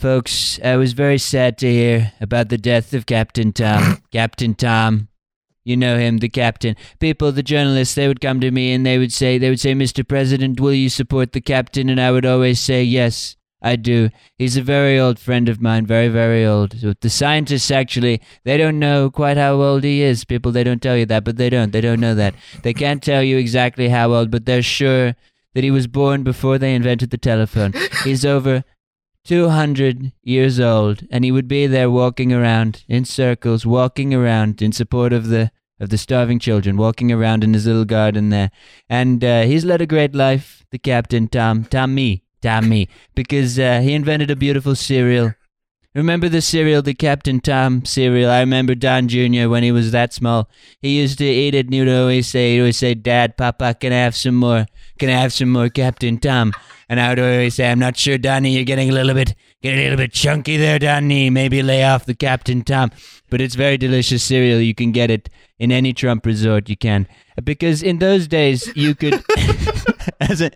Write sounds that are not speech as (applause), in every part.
Folks, I was very sad to hear about the death of Captain Tom. (coughs) Captain Tom. You know him, the captain. People, the journalists, they would come to me and they would say, they would say, Mr. President, will you support the captain? And I would always say, yes, I do. He's a very old friend of mine, very, very old. The scientists actually, they don't know quite how old he is. People, they don't tell you that, but they don't. They don't know that. They can't tell you exactly how old, but they're sure that he was born before they invented the telephone. (laughs) He's over 200 years old, and he would be there walking around in circles, walking around in support of the of the starving children, walking around in his little garden there. And uh, he's led a great life, the captain, Tom, Tommy, Tommy, because uh, he invented a beautiful cereal. Remember the cereal, the Captain Tom cereal? I remember Don Jr. when he was that small. He used to eat it and he would always say, he'd always say, Dad, Papa, can I have some more? Can I have some more Captain Tom? And I would always say, I'm not sure, Donnie, you're getting a little bit, getting a little bit chunky there, Donnie. Maybe lay off the Captain Tom. But it's very delicious cereal. You can get it in any Trump resort you can. Because in those days, you could, (laughs) as a,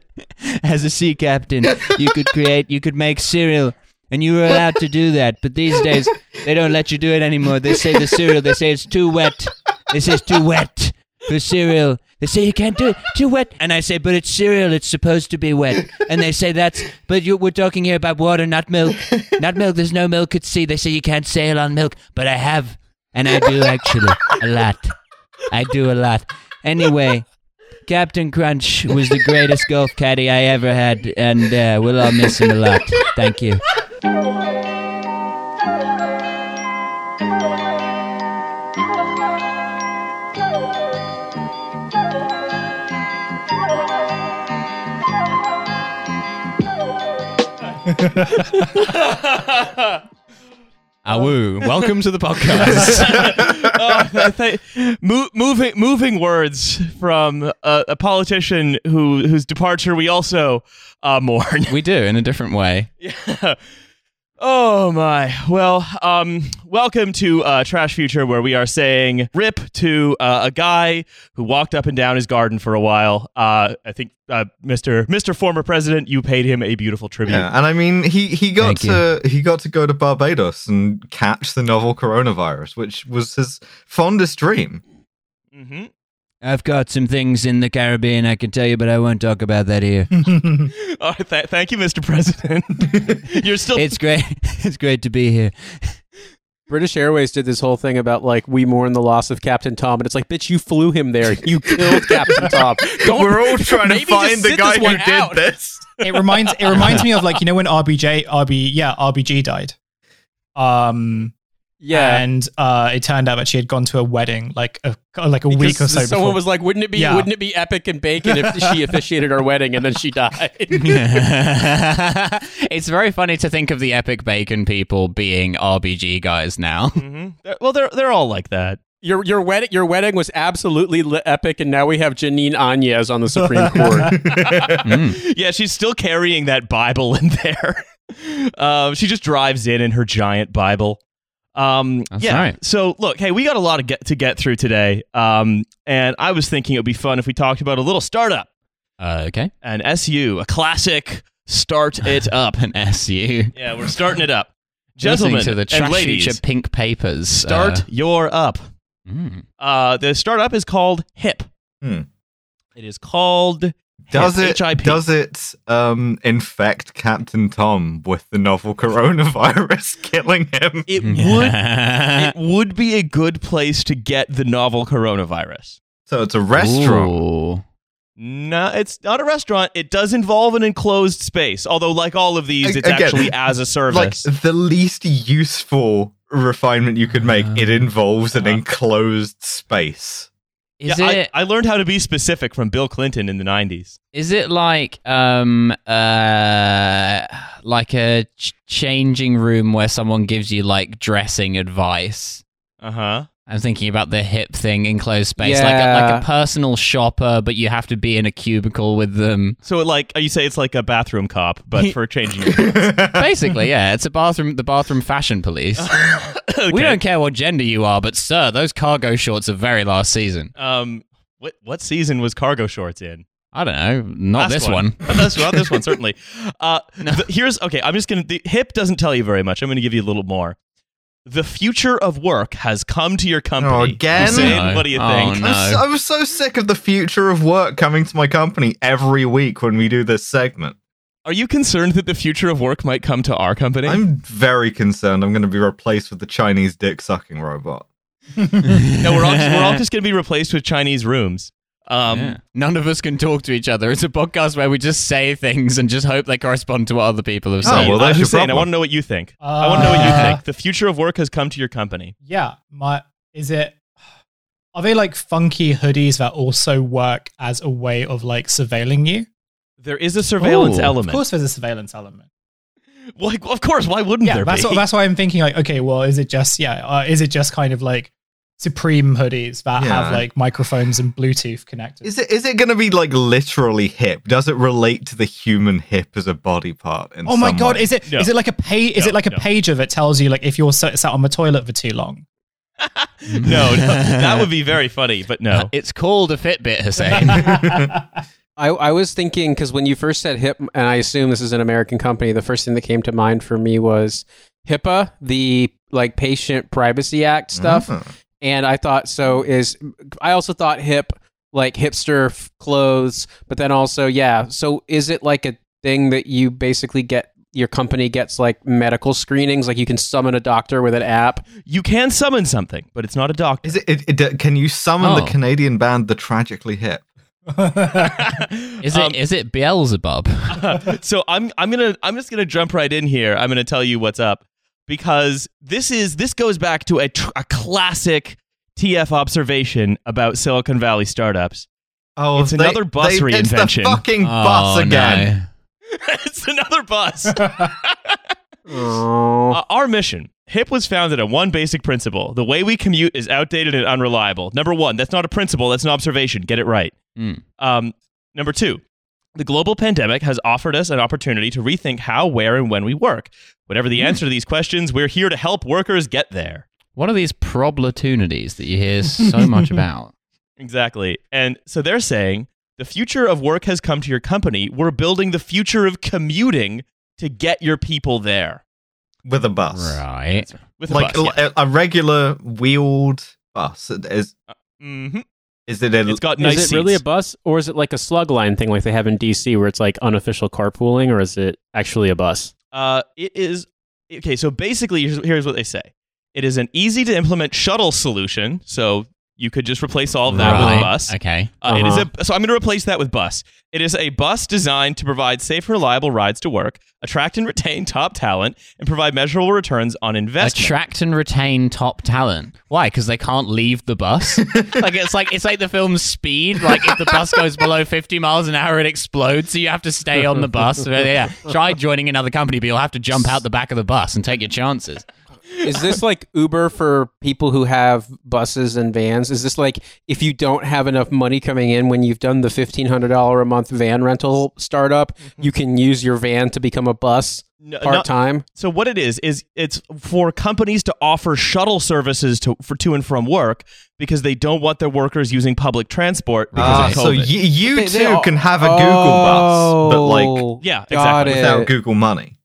as a sea captain, you could create, you could make cereal and you were allowed to do that. But these days, they don't let you do it anymore. They say the cereal, they say it's too wet. They say it's too wet for cereal. They say you can't do it, too wet. And I say, but it's cereal, it's supposed to be wet. And they say that's, but you, we're talking here about water, not milk. Not milk, there's no milk at sea. They say you can't sail on milk, but I have. And I do actually, a lot. I do a lot. Anyway, Captain Crunch was the greatest golf caddy I ever had, and uh, we'll all miss him a lot. Thank you. (laughs) Awoo. Welcome to the podcast. (laughs) oh, th- mo- moving moving words from a, a politician who whose departure we also uh, mourn. we do in a different way. (laughs) Yeah. Oh my. Well, um, welcome to uh, Trash Future, where we are saying rip to uh, a guy who walked up and down his garden for a while. Uh, I think, uh, Mr. Mr. Former President, you paid him a beautiful tribute. Yeah, and I mean, he he got Thank to he got to go to Barbados and catch the novel coronavirus, which was his fondest dream. hmm I've got some things in the Caribbean I can tell you, but I won't talk about that here. (laughs) Oh, th- thank you, Mr. President. (laughs) You're still. It's great. (laughs) It's great to be here. British Airways did this whole thing about like we mourn the loss of Captain Tom, and it's like, bitch, you flew him there. You killed Captain Tom. Don't, We're all trying to find the guy who one did this. it reminds it reminds me of like you know when RBJ RB yeah RBG died, um yeah. and uh it turned out that she had gone to a wedding like a like a Because week or so someone before. was like, "Wouldn't it be Yeah. wouldn't it be epic and bacon if she (laughs) officiated our wedding and then she died?" (laughs) (laughs) it's very funny to think of the epic bacon people being RBG guys now. Mhm. Well, they're they're all like that. your your wedding your wedding was absolutely li- epic, and now we have Jeanine Áñez on the Supreme Court. Mm. Yeah, she's still carrying that Bible in there. um, she just drives in in her giant Bible. Um, That's yeah. right. So look, hey, we got a lot to get to get through today. Um, and I was thinking it would be fun if we talked about a little startup, Uh, okay. an SU, a classic. Start (laughs) it up. An SU. yeah, we're starting it up, Listening gentlemen to the and trash ladies. future pink papers. Start uh, your up. mm. Uh, the startup is called HIP. Hmm. It is called Does it HIP. does it um infect Captain Tom with the novel coronavirus, (laughs) killing him? It would it would be a good place to get the novel coronavirus. So it's a restaurant. Ooh. No, it's not a restaurant. It does involve an enclosed space. Although, like all of these, it's again, actually as a service. Like the least useful refinement you could make. It involves an Uh-huh. enclosed space. Is yeah, it? I, I learned how to be specific from Bill Clinton in the '90s. Is it like um uh like a ch- changing room where someone gives you like dressing advice? Uh huh. I'm thinking about the hip thing, in enclosed space, like a, like a personal shopper, but you have to be in a cubicle with them. So, like you say, it's like a bathroom cop, but for changing. (laughs) rooms. Basically, yeah, it's a bathroom, the bathroom fashion police. (laughs) Okay. We don't care what gender you are, but sir, those cargo shorts are very last season. Um, what what season was Cargo Shorts in? I don't know. Not Last this one. That's not this one, (laughs) certainly. Uh, the- here's okay. I'm just gonna. The hip doesn't tell you very much. I'm gonna give you a little more. The future of work has come to your company. Oh, again? Hussein, No. what do you Oh, think? no. I'm, so, I'm so sick of the future of work coming to my company every week when we do this segment. Are you concerned that the future of work might come to our company? I'm very concerned I'm going to be replaced with the Chinese dick sucking robot. (laughs) no, we're all we're all (laughs) just gonna be replaced with Chinese rooms. Um, Yeah. None of us can talk to each other. It's a podcast where we just say things and just hope they correspond to what other people have Oh, said. well, uh, that's your Hussein, I want to know what you think. I want to know what you Uh, think. The future of work has come to your company. Yeah, my is it? Are they like funky hoodies that also work as a way of like surveilling you? There is a surveillance Ooh, element. Of course, there's a surveillance element. Like, of course. Why wouldn't Yeah, there that's be? what, that's why I'm thinking like, okay, well, is it just yeah, uh, is it just kind of like Supreme hoodies that Yeah. have like microphones and Bluetooth connected? Is it is it going to be like literally hip? Does it relate to the human hip as a body part? In oh my some god, way? is it is No. it like a page? Is No, it like a no. pager that tells you like if you're sat, sat on the toilet for too long? (laughs) no, no, that would be very funny, but no. (laughs) It's called a Fitbit, Hussein. (laughs) I, I was thinking because when you first said HIP, and I assume this is an American company, the first thing that came to mind for me was HIPAA, the like Patient Privacy Act stuff. Ah. And I thought so is I also thought hip like hipster f- clothes, but then also yeah. So is it like a thing that you basically get your company gets like medical screenings, like you can summon a doctor with an app? You can summon something, but it's not a doctor. Is it, it, it? Can you summon Oh. the Canadian band The Tragically Hip? (laughs) Is Um, it is it Beelzebub? (laughs) so I'm I'm gonna I'm just gonna jump right in here. I'm gonna tell you what's up because this is this goes back to a, tr- a classic TF observation about Silicon Valley startups. Oh, It's another bus It's reinvention. the fucking bus Oh, again. (laughs) it's another bus. (laughs) Uh, our mission. HIP was founded on one basic principle. The way we commute is outdated and unreliable. Number one, that's not a principle, that's an observation. Get it right. Hmm. Um, number two, the global pandemic has offered us an opportunity to rethink how, where, and when we work. Whatever the answer to these questions, we're here to help workers get there. What are these problematunities that you hear so much (laughs) about? Exactly. And so they're saying the future of work has come to your company. We're building the future of commuting to get your people there. with a bus. Right. With a Like bus, yeah. a, a regular wheeled bus. Is Mhm. Is it a It's got nice is it really a seats. bus, or is it like a slug line thing like they have in DC, where it's like unofficial carpooling, or is it actually a bus? Uh, it is okay. So basically, here's, here's what they say: it is an easy to implement shuttle solution. So you could just replace all of that with a bus. Okay. Uh, It is Uh-huh. a so I'm going to replace that with bus. It is a bus designed to provide safe, reliable rides to work, attract and retain top talent, and provide measurable returns on investment. Attract and retain top talent. Why? Because they can't leave the bus. (laughs) like it's like it's like the film Speed. Like if the bus goes below fifty miles an hour, it explodes. So you have to stay on the bus. (laughs) So, yeah, try joining another company, but you'll have to jump out the back of the bus and take your chances. Is this like Uber for people who have buses and vans? Is this like if you don't have enough money coming in when you've done the fifteen hundred dollar a month van rental startup, mm-hmm. you can use your van to become a bus No- part not- time? so what it is is it's for companies to offer shuttle services to for to and from work because they don't want their workers using public transport because ah, of so COVID. y- you They- too they all- can have a Google bus, but like Oh, yeah, exactly. it. without Google money.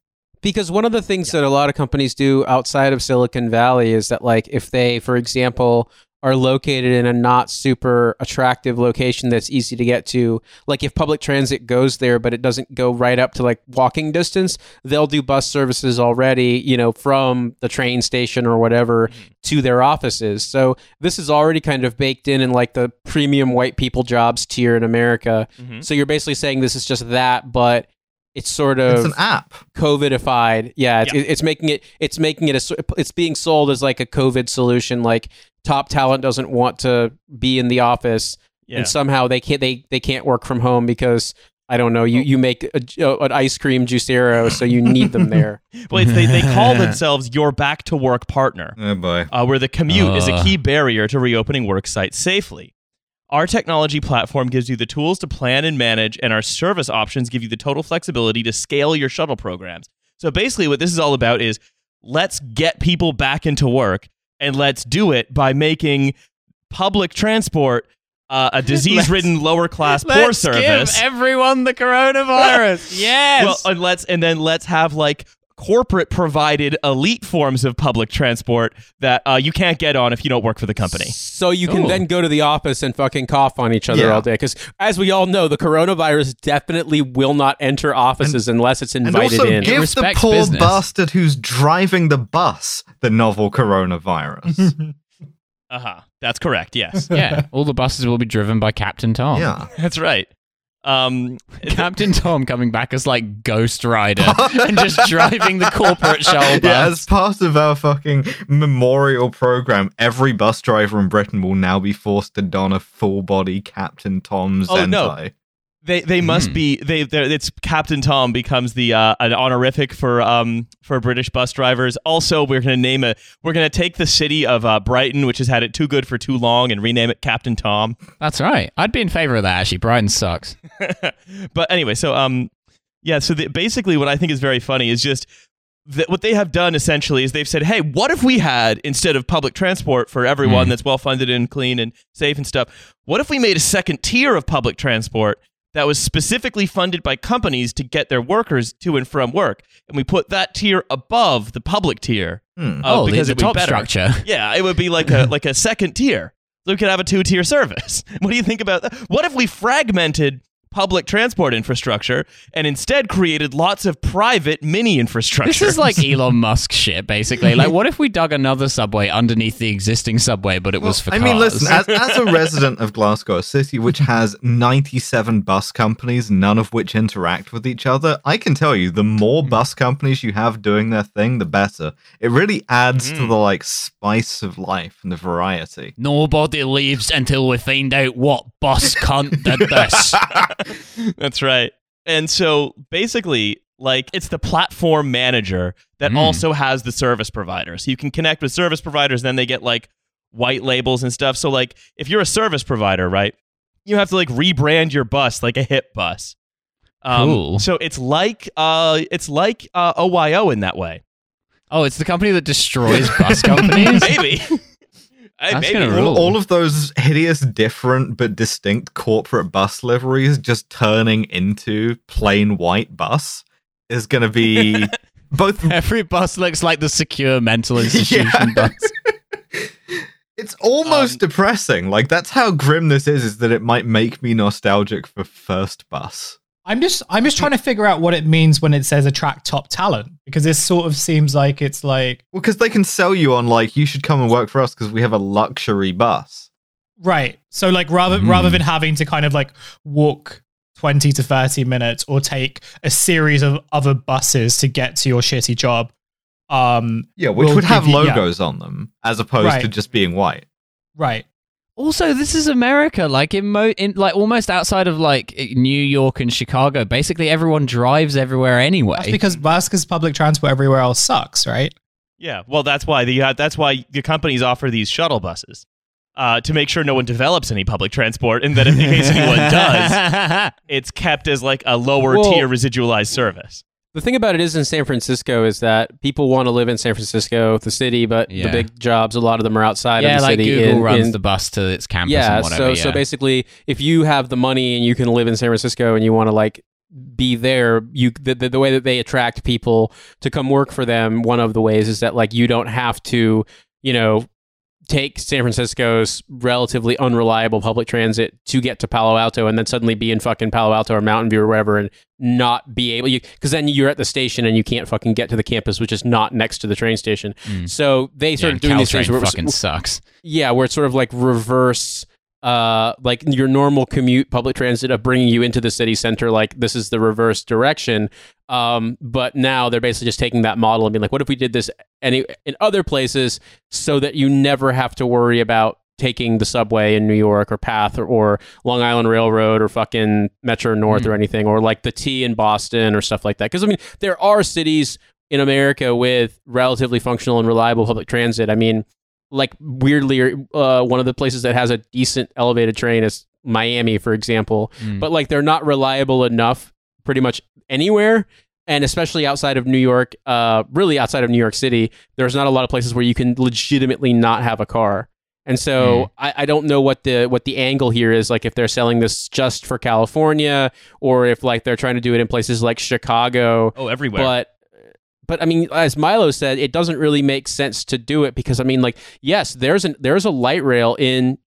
Because one of the things that a lot of companies do outside of Silicon Valley is that, like, if they, for example, are located in a not super attractive location that's easy to get to, like if public transit goes there, but it doesn't go right up to like walking distance, they'll do bus services already, you know, from the train station or whatever to their offices. So this is already kind of baked in in like the premium white people jobs tier in America. Mhm. So you're basically saying this is just that, but it's sort of It's an app. COVIDified. Yeah, it's, Yeah. it's making it. It's making it. A, s- it's being sold as like a COVID solution. Like top talent doesn't want to be in the office, Yeah. and somehow they can't. They they can't work from home because I don't know. You you make a, uh, an ice cream juicero, so you need them there. (laughs) well, it's, they, they call (laughs) themselves your back to work partner. Oh boy. uh, where the commute is a Uh. key barrier to reopening work sites safely. Our technology platform gives you the tools to plan and manage, and our service options give you the total flexibility to scale your shuttle programs. So basically, what this is all about is let's get people back into work, and let's do it by making public transport uh, a (laughs) disease-ridden lower class poor service. give everyone the coronavirus. (laughs) yes. Well, and let's and then let's have like corporate provided elite forms of public transport that uh, you can't get on if you don't work for the company. So you can Ooh. then go to the office and fucking cough on each other Yeah. all day. Because as we all know, the coronavirus definitely will not enter offices unless it's And invited also in. give the respects poor business. bastard who's driving the bus the novel coronavirus. (laughs) Uh huh. That's correct. Yes, (laughs) yeah, all the buses will be driven by Captain Tom. yeah. that's right. Um, (laughs) Captain Tom coming back as like Ghost Rider (laughs) and just driving the corporate shuttle Yeah, as part of our fucking memorial program, every bus driver in Britain will now be forced to don a full body Captain Tom Oh, no. They they must Hmm. be they it's Captain Tom becomes the uh, an honorific for um for British bus drivers. Also, we're gonna name a we're gonna take the city of uh, Brighton, which has had it too good for too long, and rename it Captain Tom. That's right. I'd be in favor of that. Actually, Brighton sucks. (laughs) but anyway, so um, yeah. So the, basically, what I think is very funny is just that what they have done essentially is they've said, hey, what if we had instead of public transport for everyone Mm. that's well funded and clean and safe and stuff, what if we made a second tier of public transport? That was specifically funded by companies to get their workers to and from work, and we put that tier above the public tier. Hmm. uh, oh, because the it'd be structure. (laughs) Yeah, it would be like a like a second tier. So we could have a two tier service. (laughs) What do you think about that? What if we fragmented public transport infrastructure and instead created lots of private mini infrastructure? This is like Elon (laughs) Musk shit, basically. Like, what if we dug another subway underneath the existing subway, but it was for I cars? mean, listen, as, as a resident of Glasgow, a city which has 97 bus companies, none of which interact with each other, I can tell you the more hmm. bus companies you have doing their thing, the better. It really adds to hmm. the like spice of life and the variety. Nobody leaves until we find out what bus cunt did this. (laughs) (laughs) That's right. And so basically, like it's the platform manager that Mm. also has the service provider. So you can connect with service providers, then they get like white labels and stuff. So like if you're a service provider, right, you have to like rebrand your bus like a hip bus. Um, Cool. So it's like uh, it's like uh, OYO in that way. Oh, it's the company that destroys bus companies? (laughs) Maybe. I- That's maybe. All, all of those hideous, different but distinct corporate bus liveries just turning into plain white bus is going to be (laughs) both Every bus looks like the secure mental (laughs) institution Yeah. bus. (laughs) It's almost Um, depressing. Like that's how grim this is. Is that it might make me nostalgic for First Bus. I'm just I'm just trying to figure out what it means when it says attract top talent because this sort of seems like it's like Well, because they can sell you on like you should come and work for us because we have a luxury bus. right. So like rather Hmm. rather than having to kind of like walk 20 to 30 minutes or take a series of other buses to get to your shitty job um Yeah, which We'll would have give you- yeah. logos on them as opposed to just being white. right. Also, this is America. Like in, mo- in like almost outside of like New York and Chicago, basically everyone drives everywhere anyway. That's because Vasquez public transport everywhere else sucks, right? Yeah, well, that's why the uh, that's why the companies offer these shuttle buses uh, to make sure no one develops any public transport, and that in case anyone does, (laughs) it's kept as like a lower Well- tier residualized service. The thing about it is in San Francisco is that people want to live in San Francisco, the city, but Yeah. the big jobs, a lot of them are outside yeah, of the like city. Google in- runs in- the bus to its campus yeah, and whatever. so yeah. so basically, if you have the money and you can live in San Francisco and you want to like be there, you the, the the way that they attract people to come work for them, one of the ways is that like you don't have to, you know, take San Francisco's relatively unreliable public transit to get to Palo Alto and then suddenly be in fucking Palo Alto or Mountain View or wherever and not be able you because then you're at the station and you can't fucking get to the campus which is not next to the train station. Mm. So they yeah, started and doing these things where, fucking sucks. yeah, where it's sort of like reverse, uh, like your normal commute public transit of bringing you into the city center. Like this is the reverse direction. Um, but now they're basically just taking that model and being like, what if we did this any in other places so that you never have to worry about taking the subway in New York or Path or, or Long Island Railroad or fucking Metro North or anything or like the T in Boston or stuff like that. Because I mean, there are cities in America with relatively functional and reliable public transit. I mean, like weirdly, uh, one of the places that has a decent elevated train is Miami, for example. Mm. But like they're not reliable enough pretty much anywhere. And especially outside of New York, uh, really outside of New York City, there's not a lot of places where you can legitimately not have a car. And so I, I don't know what the what the angle here is. Like if they're selling this just for California, or if like they're trying to do it in places like Chicago. Oh, everywhere. But but I mean, as Milo said, it doesn't really make sense to do it because I mean, like, yes, there's an there's a light rail in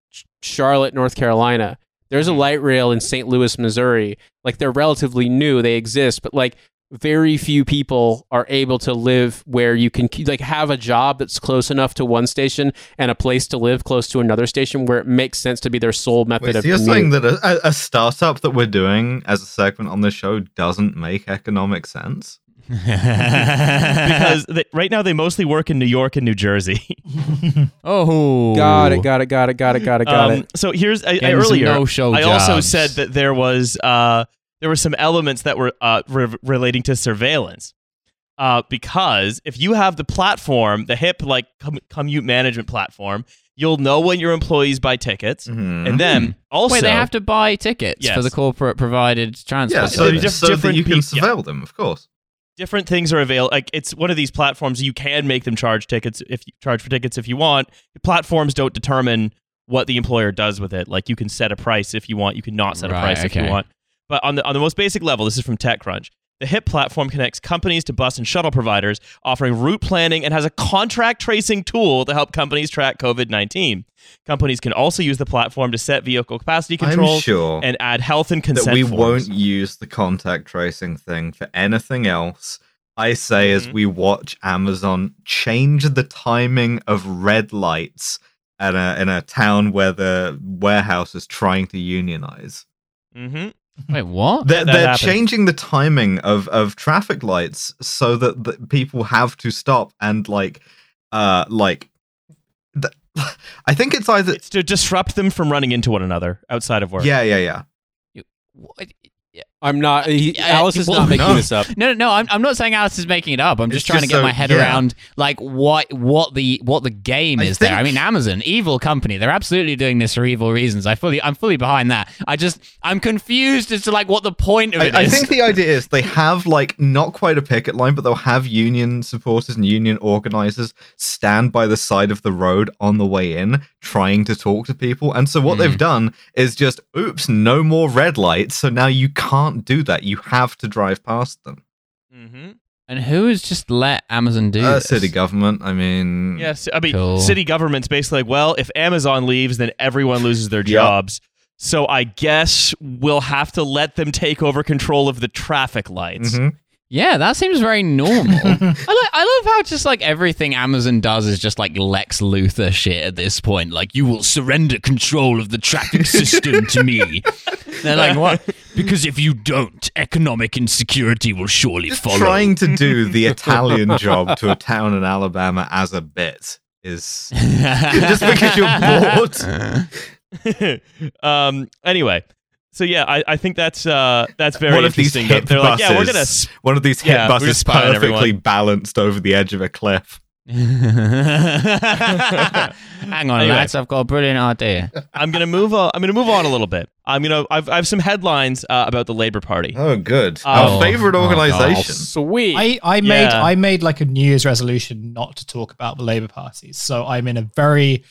Charlotte, North Carolina. There's a mm-hmm. light rail in St. Louis, Missouri. Like they're relatively new, they exist, but like very few people are able to live where you can like have a job that's close enough to one station and a place to live close to another station where it makes sense to be their sole method Wait, of so you're saying that a, a startup that we're doing as a segment on the show doesn't make economic sense? Because they, right now they mostly work in New York and New Jersey. (laughs) oh, got it, got it, got it, got it, got it, got Um, it. So here's I, I, earlier. no-show I also said that there was uh, there were some elements that were uh, re- relating to surveillance. Uh, because if you have the platform, the hip like com- commute management platform, you'll know when your employees buy tickets, Mhm. and then also Wait, they have to buy tickets Yes. for the corporate provided transport. Yeah, so, They're diff- so that different you can peop- yeah. surveil them, of course. Different things are available. Like it's one of these platforms you can make them charge tickets if you charge for tickets if you want. Platforms don't determine what the employer does with it. Like you can set a price if you want, you can not set a Right, price if you want. But on the on the most basic level, this is from TechCrunch. The HIP platform connects companies to bus and shuttle providers, offering route planning and has a contact tracing tool to help companies track COVID 19. Companies can also use the platform to set vehicle capacity controls sure and add health and consent that we forms. won't use the contact tracing thing for anything else. I say as Mhm. we watch Amazon change the timing of red lights at a, in a town where the warehouse is trying to unionize. hmm Wait, what? They're, that they're happens. changing the timing of, of traffic lights so that the people have to stop and like uh like th- (laughs) I think it's either It's to disrupt them from running into one another outside of work. yeah yeah yeah What? I'm not. He, Uh, Alice is well, not (laughs) making no. this up. No, no, I'm, I'm not saying Alice is making it up. I'm It's just trying just to get so- my head yeah. around like what what the what the game I is there. I mean, Amazon, evil company. They're absolutely doing this for evil reasons. I fully I'm fully behind that. I just I'm confused as to like what the point of it is. I, I think the idea is they have like not quite a picket line, but they'll have union supporters and union organizers stand by the side of the road on the way in, trying to talk to people. And so what Hmm. they've done is just, oops, no more red lights. So now you can't do that. You have to drive past them. Mm-hmm. and who has just let Amazon do Uh, this? city government. I mean, Yes, I mean, Cool. city government's basically like, well, if Amazon leaves, then everyone loses their jobs. So I guess we'll have to let them take over control of the traffic lights. mhm. Yeah, that seems very normal. (laughs) I, lo- I love how just like everything Amazon does is just like Lex Luthor shit at this point. Like, you will surrender control of the traffic system to me. (laughs) They're like, what? Because if you don't, economic insecurity will surely Just follow. trying to do the (laughs) Italian job to a town in Alabama as a bit is just because you're bored. um. Anyway, so yeah, I, I think that's uh that's very One of these interesting. hip They're like, yeah, we're gonna. s- One of these hit Yeah, buses just spying on perfectly everyone. balanced over the edge of a cliff. (laughs) Hang on, Anyway. lads. I've got a brilliant idea. I'm gonna move on. I'm gonna move on a little bit. I'm gonna. I've I have some headlines uh, about the Labor Party. Oh, good. Oh. Our favorite Oh, organization. Sweet. I, I made Yeah. I made like a New Year's resolution not to talk about the Labour parties. So I'm in a very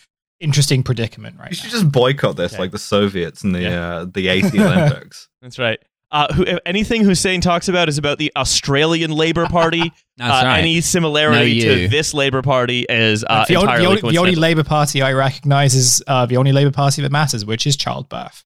interesting predicament right you should now. just boycott this Okay. like the Soviets and the Yeah. uh, the (laughs) 80 Olympics. That's right. Uh, who, if anything Hussein talks about is about the Australian Labor Party. (laughs) That's uh, right. Any similarity No, to you. this Labor Party is uh, the, only, entirely the, only, the only coincidental. Labour Party I recognise is uh, the only Labour Party that matters, which is childbirth.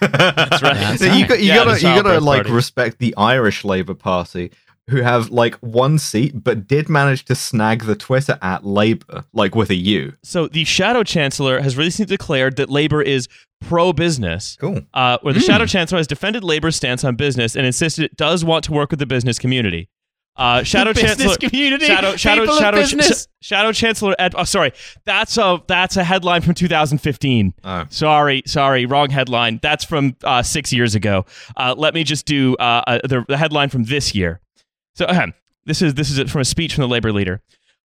That's right. (laughs) That's you right. got you Yeah, gotta the you gotta childbirth like party. respect the Irish Labour Party, who have like one seat but did manage to snag the Twitter at Labour, like with a U. So the Shadow Chancellor has recently declared that Labor is pro-business. Cool. Uh, where the Hmm. Shadow Chancellor has defended Labor's stance on business and insisted it does want to work with the business community. Uh, Shadow business Chancellor. community, Shadow, Shadow, people of Shadow, Shadow Chancellor. Ed, oh, sorry, that's a that's a headline from 2015. Oh. Sorry, sorry, wrong headline. That's from uh, six years ago. Uh, let me just do uh, uh, the, the headline from this year. So ahem, this is this is it from a speech from the labor leader.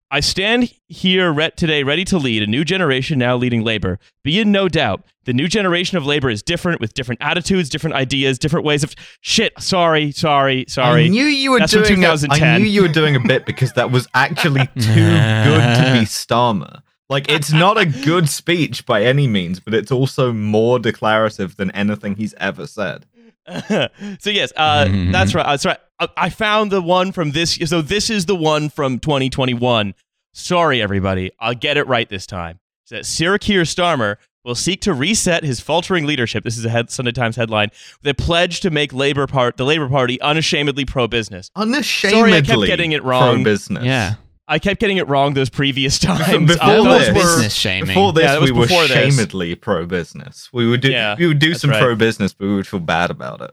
I stand here re- today ready to lead a new generation now leading labor. Be in no doubt, the new generation of labor is different with different attitudes, different ideas, different ways of shit. Sorry, sorry, sorry. I knew you were That's from doing. A, I 2010. knew you were doing a bit because that was actually (laughs) too good to be (laughs) Starmer. Like, it's not a good speech by any means, but it's also more declarative than anything he's ever said. (laughs) so yes, uh, that's right. That's right. I, I found the one from this. So this is the one from 2021. Sorry, everybody. I'll get it right this time. It says Sir Keir Starmer will seek to reset his faltering leadership. This is a head, Sunday Times headline. With a pledge to make Labor part the Labor Party unashamedly pro-business. Unashamedly Sorry, I kept getting it wrong. pro-business. Yeah. I kept getting it wrong those previous (laughs) times. Before Uh, those this- were- business shaming. Before this, Yeah, we were before this. shamedly pro-business. We would do, Yeah, we would do some right. pro-business, but we would feel bad about it.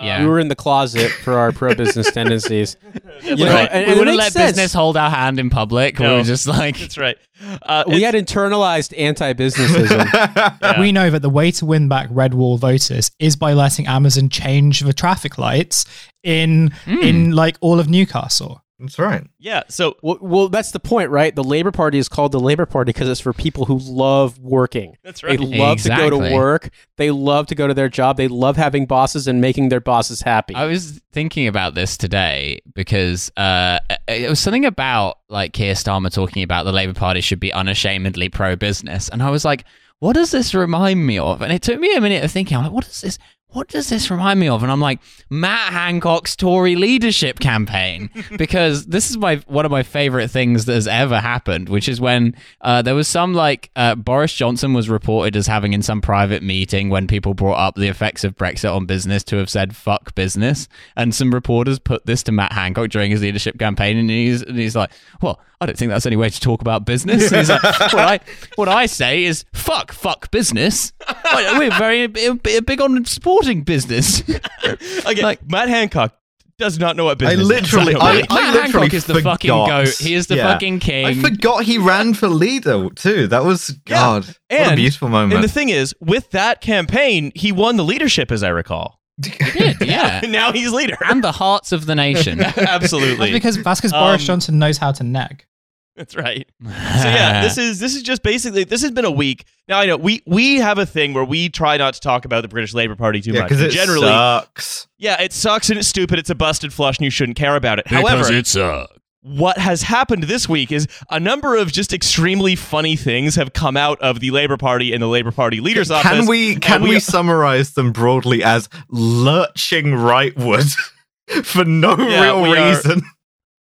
Yeah. We were in the closet for our pro business tendencies. (laughs) You know, right. and, we and it wouldn't let sense. business hold our hand in public. We were just like, That's right. Uh, We had internalized anti-businessism. (laughs) Yeah. We know that the way to win back red wall voters is by letting Amazon change the traffic lights in in like all of Newcastle. That's right. yeah. So well, well, that's the point, right? The Labor Party is called the Labor Party because it's for people who love working. that's right. They right. love to go to work. They love to go to their job. They love having bosses and making their bosses happy. I was thinking about this today because uh, it was something about like Keir Starmer talking about the Labour Party should be unashamedly pro-business, and I was like, "What does this remind me of?" And it took me a minute of thinking. I'm like, "What does this? What does this remind me of?" And I'm like, Matt Hancock's Tory leadership campaign, (laughs) because this is my one of my favorite things that has ever happened, which is when uh, there was some like uh, Boris Johnson was reported as having in some private meeting when people brought up the effects of Brexit on business to have said "fuck business," and some reporters put this to Matt Hancock during his leadership campaign, and he's and he's like, "Well, I don't think that's any way to talk about business." And he's like, (laughs) "What I what I say is fuck fuck business. We're very big on supporting business." (laughs) Again, Like- Matt Hancock does not know what business. is. literally, don't I. Matt I literally Hancock is the forgot. fucking goat. He is the fucking king. I forgot he ran for leader too. That was God. what a beautiful moment. and the thing is, with that campaign, he won the leadership, as I recall. Did, yeah. (laughs) now he's leader. and the hearts of the nation. (laughs) Absolutely. That's because that's because Um, Boris Johnson knows how to neg. (laughs) That's right. So yeah, this (laughs) is this is just basically this has been a week. Now I know we we have a thing where we try not to talk about the British Labour Party too yeah, much. because it Generally, sucks. yeah, it sucks and it's stupid. It's a busted flush, and you shouldn't care about it. However, it sucks. what has happened this week is a number of just extremely funny things have come out of the Labour Party and the Labour Party leader's office. Can we can we, summarize them broadly as lurching rightward (laughs) for no Yeah, real we are- reason?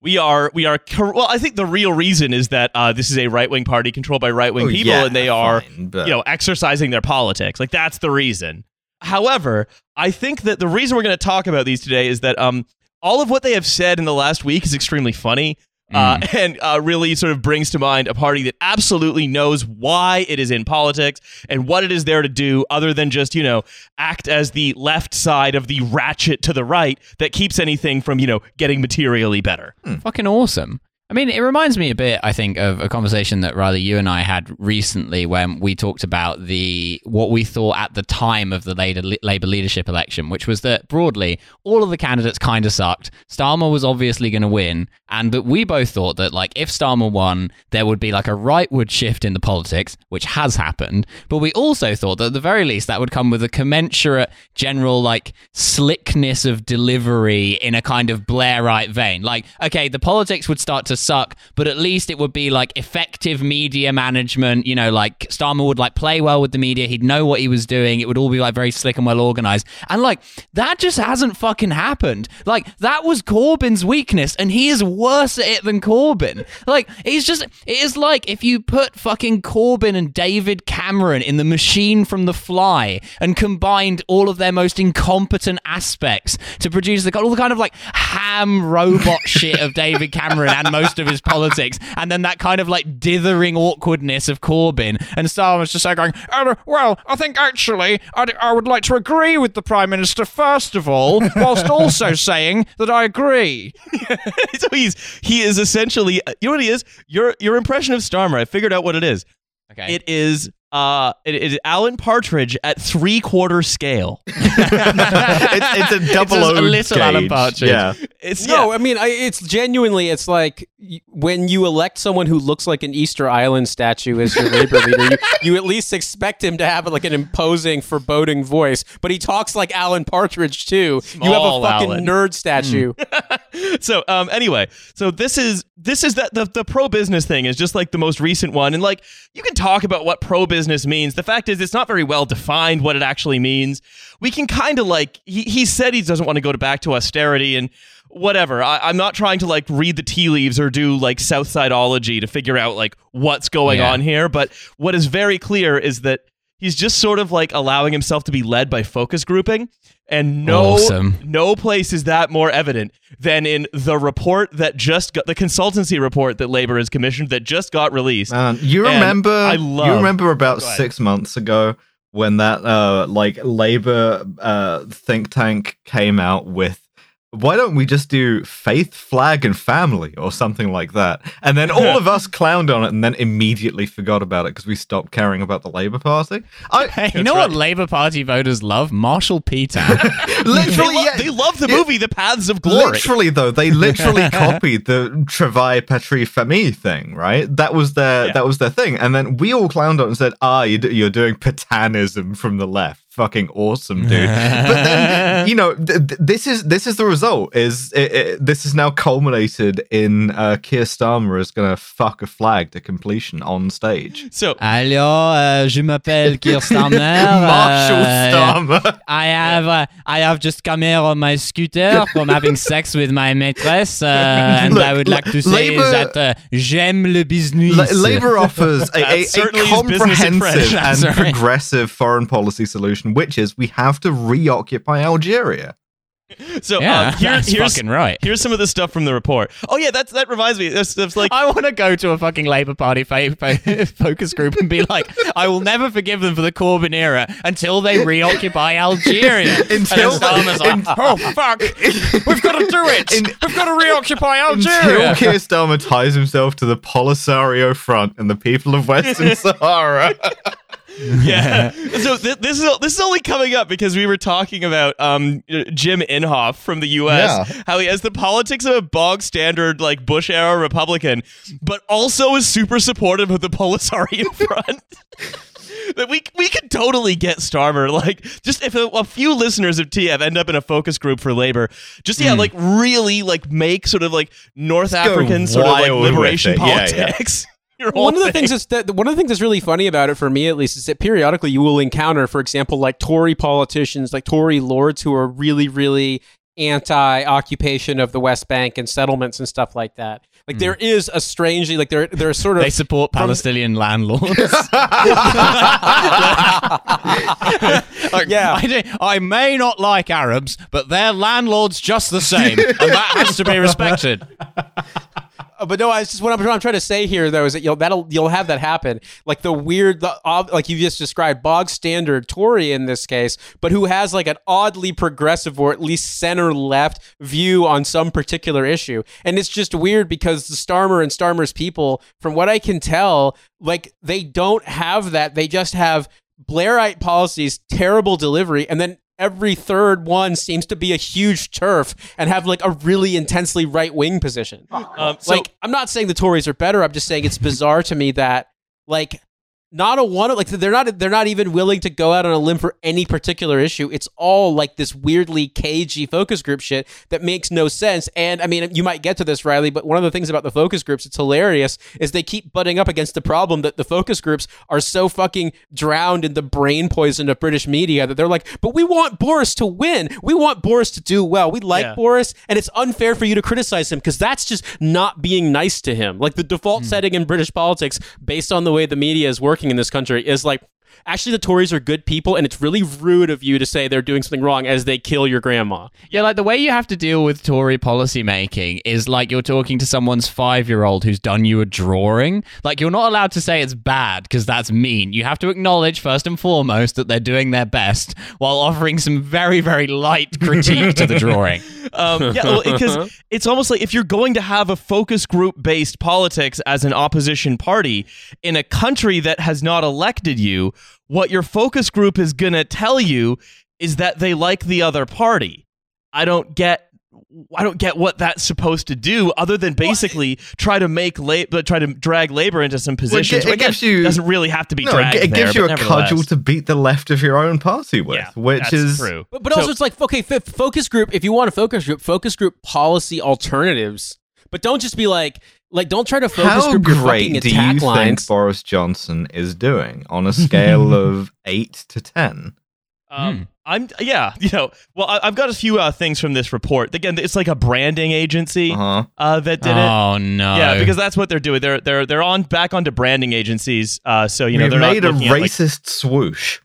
We are we are cor- well. I think the real reason is that uh, this is a right wing party controlled by right wing Oh, people, yeah, and they are fine, but- you know exercising their politics. Like that's the reason. However, I think that the reason we're going to talk about these today is that um all of what they have said in the last week is extremely funny. Uh, (laughs) and uh, really sort of brings to mind a party that absolutely knows why it is in politics and what it is there to do, other than just you know act as the left side of the ratchet to the right that keeps anything from you know getting materially better. Fucking awesome. I mean, it reminds me a bit, I think, of a conversation that rather you and I had recently when we talked about the what we thought at the time of the Labour, Labour leadership election, which was that broadly all of the candidates kind of sucked. Starmer was obviously going to win, and that we both thought that like if Starmer won, there would be like a rightward shift in the politics, which has happened. But we also thought that at the very least that would come with a commensurate general like slickness of delivery in a kind of Blairite vein. Like, okay, the politics would start to suck, but at least it would be like effective media management. You know, like Starmer would like play well with the media. He'd know what he was doing. It would all be like very slick and well organized. And like that just hasn't fucking happened. Like that was Corbyn's weakness, and he is worse at it than Corbyn. Like he's just it is like if you put fucking Corbyn and David Cameron in the machine from The Fly and combined all of their most incompetent aspects to produce the all the kind of like ham robot (laughs) shit of David Cameron and most of his politics, and then that kind of like dithering awkwardness of Corbyn. And Starmer's just like going, "Uh, well, I think actually I'd, I would like to agree with the Prime Minister first of all, whilst also (laughs) saying that I agree. (laughs) so he's he is essentially uh, you know what he is your your impression of Starmer. I figured out what it is. Okay. It is Uh, it is Alan Partridge at three quarter scale. (laughs) it's, it's a double just a O little Alan. Partridge. Yeah. It's No, yeah. I mean, I, it's genuinely, it's like when you elect someone who looks like an Easter Island statue as your labor (laughs) leader, you, you at least expect him to have like an imposing, foreboding voice, but he talks like Alan Partridge too. you have a fucking Alan. nerd statue. (laughs) so um anyway so this is this is that the, the pro business thing is just like the most recent one and like you can talk about what pro business means. The fact is it's not very well defined what it actually means. We can kind of like he, he said he doesn't want to go to back to austerity and whatever. I, i'm not trying to like read the tea leaves or do like south sideology to figure out like what's going Yeah. on here but what is very clear is that he's just sort of like allowing himself to be led by focus grouping and no Awesome. no place is that more evident than in the report that just got the consultancy report that labor has commissioned that just got released Man, you And remember? I love, you remember about six months ago when that uh like labor uh think tank came out with. Why don't we just do faith, flag, and family or something like that? And then all of (laughs) us clowned on it and then immediately forgot about it because we stopped caring about the Labour Party. I (laughs) Hey, you know what Labour Party voters love? Marshall P. (laughs) Town. they, literally, lo- yeah, they love the yeah. movie the paths of glory Literally, though, they literally copied the Travail Patrie Famille thing, right? That was their Yeah. that was their thing, and then we all clowned on it and said, "Ah, you d- you're doing Pétainism from the left." Fucking awesome, dude. but then, (laughs) you know, th- th- this is this is the result. Is it, it, this is now culminated in uh, Keir Starmer is going to fuck a flag to completion on stage. so Alors, euh, je m'appelle Keir (laughs) Starmer. Marshall euh, Starmer. (laughs) I have uh, I have just come here on my scooter from having sex with my maîtresse, uh, and Look, I would like to say Labour- that uh, j'aime le business. La- Labour offers a, a, a certainly is business in French. comprehensive and That's progressive foreign policy solution, which is we have to reoccupy Algeria. (laughs) so yeah, um, here- that's here's fucking right. here's some of the stuff from the report oh yeah that's that reminds me that's, that's like (laughs) I want to go to a fucking Labour Party fa- fa- (laughs) focus group and be like, I will never forgive them for the Corbyn era until they reoccupy Algeria. Until- and Starmer's like, in- oh fuck, we've got to do it. In- we've got to reoccupy Algeria. Until Algeria. Keir Starmer ties himself to the Polisario Front and the people of Western Sahara. (laughs) yeah. (laughs) so th- this is this is only coming up because we were talking about um Jim Inhofe from the U.S. Yeah. How he has the politics of a bog standard like Bush era Republican, but also is super supportive of the Polisario (laughs) Front. That we we could totally get Starmer. Like, just if a, a few listeners of TF end up in a focus group for labor, just yeah, like really like make sort of like North go African sort of like liberation politics. Yeah, yeah. Politics. your whole one of the thing. things that's that, one of the things that's really funny about it for me at least is that periodically you will encounter for example like tory politicians like tory lords who are really really anti-occupation of the west bank and settlements and stuff like that like there hmm. is a strangely like there there's sort of They support Palestinian landlords. (laughs) Like, Yeah. I, do- I may not like Arabs, but they're landlord's just the same, and that has to be respected. Uh, but no, I just what I'm, what I'm trying to say here though is that you'll that'll you'll have that happen. Like the weird, the like you just described, bog standard Tory in this case, but who has like an oddly progressive or at least center left view on some particular issue. And it's just weird because the Starmer and Starmer's people, from what I can tell, like they don't have that. They just have Blairite policies, terrible delivery, and then every third one seems to be a huge TERF and have like a really intensely right wing position. Um, so, like I'm not saying the Tories are better. I'm just saying it's bizarre to me that like not a one of like they're not they're not even willing to go out on a limb for any particular issue. It's all like this weirdly cagey focus group shit that makes no sense. And I mean, you might get to this, Riley, but one of the things about the focus groups, it's hilarious, is they keep butting up against the problem that the focus groups are so fucking drowned in the brain poison of British media that they're like, but we want Boris to win. We want Boris to do well. We like Yeah. Boris, and it's unfair for you to criticize him because that's just not being nice to him. Like the default hmm. setting in British politics, based on the way the media is working in this country, is like actually the Tories are good people, and it's really rude of you to say they're doing something wrong as they kill your grandma. Yeah, like the way you have to deal with Tory policy making is like you're talking to someone's five year old who's done you a drawing. Like you're not allowed to say it's bad because that's mean. You have to acknowledge first and foremost that they're doing their best while offering some very, very light critique to the drawing. (laughs) Um, yeah, well, because it's almost like if you're going to have a focus group based politics as an opposition party in a country that has not elected you, what your focus group is going to tell you is that they like the other party. I don't get. I don't get what that's supposed to do, other than basically try to make labor, uh, try to drag labor into some positions. it which, gives you- doesn't really have to be No, dragged. it, it gives there, you a cudgel to beat the left of your own party with, Yeah, which that's is true. But, but So- also, it's like okay, f- focus group. If you want a focus group, focus group policy alternatives. But don't just be like, like, don't try to focus How group your fucking great do attack you lines. think Boris Johnson is doing on a (laughs) scale of eight to ten? Um, Hmm. I'm yeah, (laughs) you know. Well, I, I've got a few uh, things from this report. Again, it's like a branding agency Uh-huh. uh, that did it. oh no! Yeah, because that's what they're doing. They're they're they're on back onto branding agencies. Uh, so you know We've they're made not a looking at, like- racist swoosh.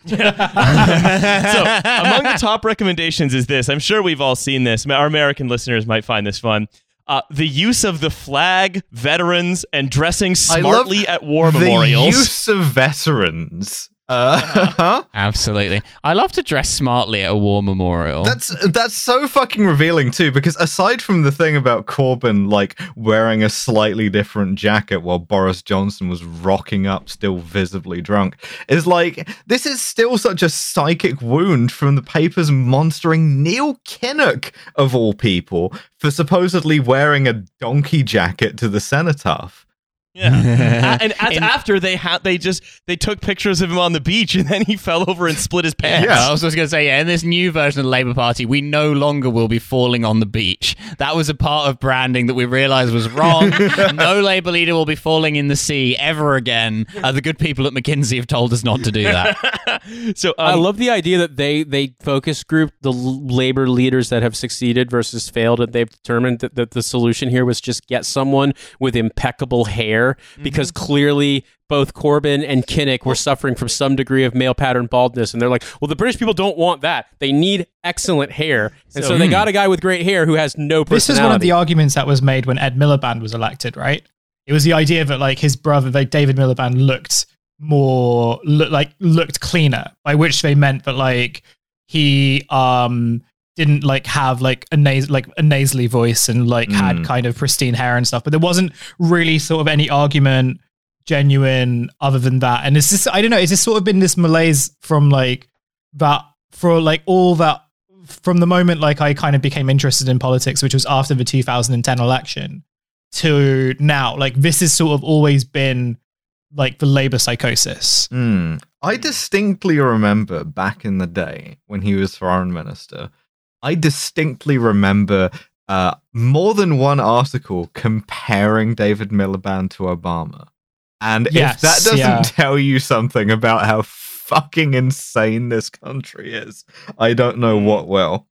(laughs) so among the top recommendations is this. I'm sure we've all seen this. Our American listeners might find this fun. Uh, the use of the flag, veterans, and dressing smartly at war memorials. the use of veterans. Uh, (laughs) Absolutely. I love to dress smartly at a war memorial. That's that's so fucking revealing too, because aside from the thing about Corbyn like wearing a slightly different jacket while Boris Johnson was rocking up, still visibly drunk, is like this is still such a psychic wound from the papers monstering Neil Kinnock of all people for supposedly wearing a donkey jacket to the cenotaph. Yeah, (laughs) and as In- after they had, they just they took pictures of him on the beach, and then he (laughs) fell over and split his pants. Yeah, I was just going to say, yeah, in this new version of the Labour Party, we no longer will be falling on the beach. That was a part of branding that we realised was wrong. (laughs) no Labour leader will be falling in the sea ever again. Uh, the good people at McKinsey have told us not to do that. so I um, love the idea that they they focus group the labor leaders that have succeeded versus failed, and they've determined that, that the solution here was just get someone with impeccable hair because clearly both Corbyn and Kinnock were suffering from some degree of male pattern baldness, and they're like, well, the British people don't want that; they need excellent hair, and so, So- they got a guy with great hair who has no personality. This is one of the arguments that was made when Ed Miliband was elected, right? It was the idea that like his brother, like David Miliband, looked more look, like looked cleaner, by which they meant that like he um didn't like have like a nas- like a nasally voice and like had Mm. kind of pristine hair and stuff. But there wasn't really sort of any argument genuine other than that. And it's just I don't know, it's just sort of been this malaise from like that for like all that from the moment like I kind of became interested in politics, which was after the 2010 election, to now. Like this has sort of always been like the labor psychosis. Hmm. I distinctly remember back in the day when he was foreign minister, I distinctly remember uh, more than one article comparing David Miliband to Obama. And Yes, if that doesn't yeah. tell you something about how fucking insane this country is, I don't know what will.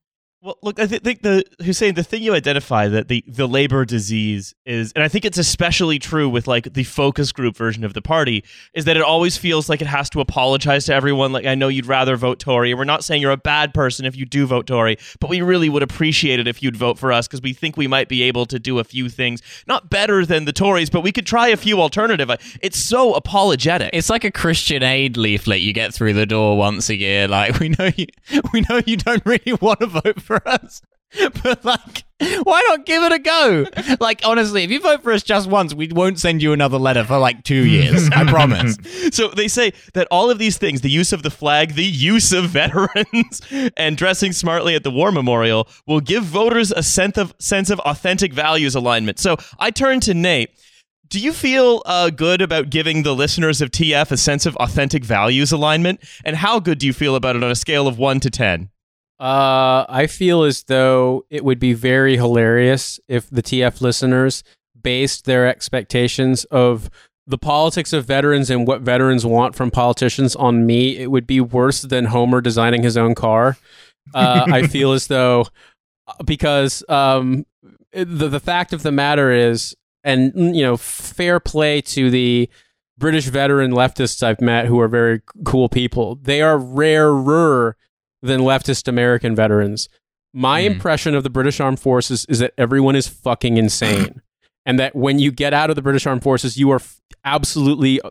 Well, look, I thi- think the Hussein, the thing you identify that the the labor disease is, and I think it's especially true with like the focus group version of the party, is that it always feels like it has to apologize to everyone. Like, I know you'd rather vote Tory, and we're not saying you're a bad person if you do vote Tory, but we really would appreciate it if you'd vote for us because we think we might be able to do a few things, not better than the Tories, but we could try a few alternative. It's so apologetic. It's like a Christian aid leaflet you get through the door once a year. Like we know you, we know you don't really want to vote for us, but like, why not give it a go? Like honestly, if you vote for us just once, we won't send you another letter for like two years. I (laughs) promise. So they say that all of these things, the use of the flag, the use of (laughs) veterans, and dressing smartly at the war memorial, will give voters a sense of sense of authentic values alignment. So I turn to Nate. Do you feel uh, good about giving the listeners of TF a sense of authentic values alignment? And how good do you feel about it on a scale of one to ten? Uh, I feel as though it would be very hilarious if the TF listeners based their expectations of the politics of veterans and what veterans want from politicians on me. It would be worse than Homer designing his own car. Uh, I (laughs) feel as though because um, the the fact of the matter is, and you know, fair play to the British veteran leftists I've met who are very cool people. They are rarer than leftist American veterans. My Hmm. impression of the British Armed Forces is that everyone is fucking insane. (clears throat) and that when you get out of the British Armed Forces, you are f- absolutely,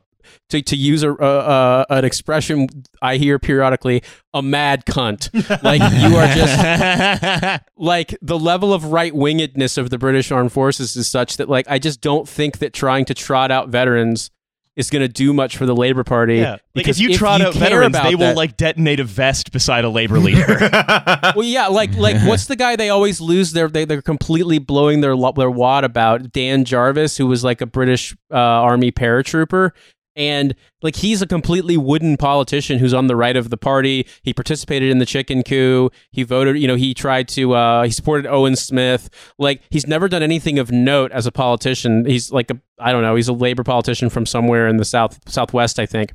to, to use a, uh, uh, an expression I hear periodically, a mad cunt. Like you are just (laughs) like the level of right wingedness of the British Armed Forces is such that like I just don't think that trying to trot out veterans is going to do much for the Labor Party. Yeah. Like because if you trot out care veterans, about they will that- like detonate a vest beside a labor leader. (laughs) Well, yeah, like like what's the guy they always lose their they they're completely blowing their their wad about Dan Jarvis, who was like a British uh, Army paratrooper. And like he's a completely wooden politician who's on the right of the party. He participated in the chicken coup. He voted, you know, he tried to uh he supported Owen Smith. Like he's never done anything of note as a politician. He's like a I don't know, he's a labor politician from somewhere in the south southwest, I think.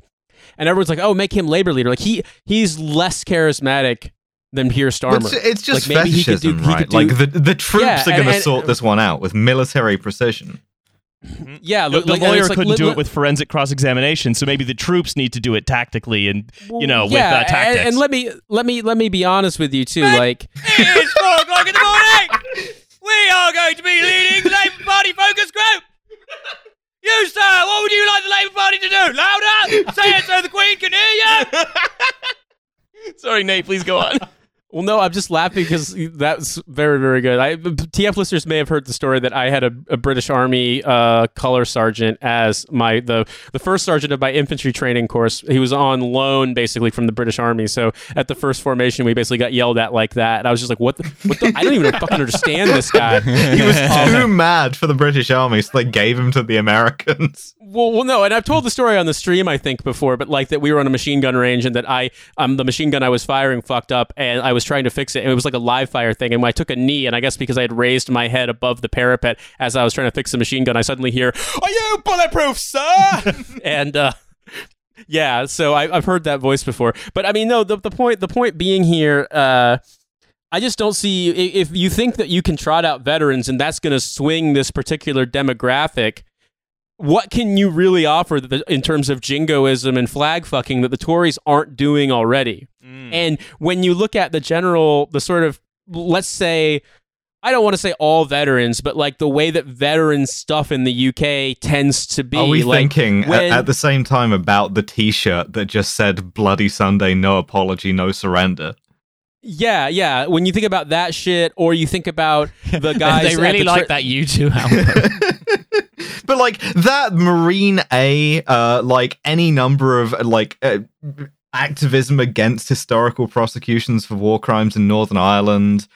And everyone's like, "Oh, make him labor leader." Like he he's less charismatic than Pierre Starmer. It's, it's just Like, maybe he could do- right? do- like the the troops Yeah, are going to sort this one out with military precision. Yeah, the, look, the like, lawyer like, couldn't li- do it with forensic cross examination, so maybe the troops need to do it tactically and you know with uh, tactics. And, and let me let me let me be honest with you too. Like, it's four o'clock in the morning. We are going to be leading the Labour Party focus group. You, sir, what would you like the Labour Party to do? Louder! Say it so the Queen can hear you! (laughs) Sorry, Nate. Please go on. Well, no, I'm just laughing because (laughs) that's very very good. I TF listeners may have heard the story that I had a, a British Army uh, color sergeant as my the the first sergeant of my infantry training course. He was on loan basically from the British Army. So at the first formation, we basically got yelled at like that. And I was just like, what? The, what the? I don't even fucking understand this guy. He was (laughs) too mad for the British Army, so they gave him to the Americans. (laughs) Well, well, no, and I've told the story on the stream, I think, before, but like that we were on a machine gun range and that I, um, the machine gun I was firing fucked up and I was trying to fix it. And it was like a live fire thing. And I took a knee, and I guess because I had raised my head above the parapet as I was trying to fix the machine gun, I suddenly hear, Are you bulletproof, sir? (laughs) and, uh, yeah, so I, I've heard that voice before, but I mean, no. The, the point, the point being here, uh, I just don't see if you think that you can trot out veterans and that's going to swing this particular demographic. What can you really offer that- in terms of jingoism and flag fucking that the Tories aren't doing already? Mm. And when you look at the general, the sort of, let's say, I don't want to say all veterans, but like the way that veteran stuff in the UK tends to be. Are we like, thinking at, when- at the same time about the T-shirt that just said "Bloody Sunday, no apology, no surrender"? Yeah, yeah. When you think about that shit, or you think about (laughs) the guys, they at really the like tra- that U2 album. (laughs) but like that Marine A, uh, like any number of like uh, activism against historical prosecutions for war crimes in Northern Ireland,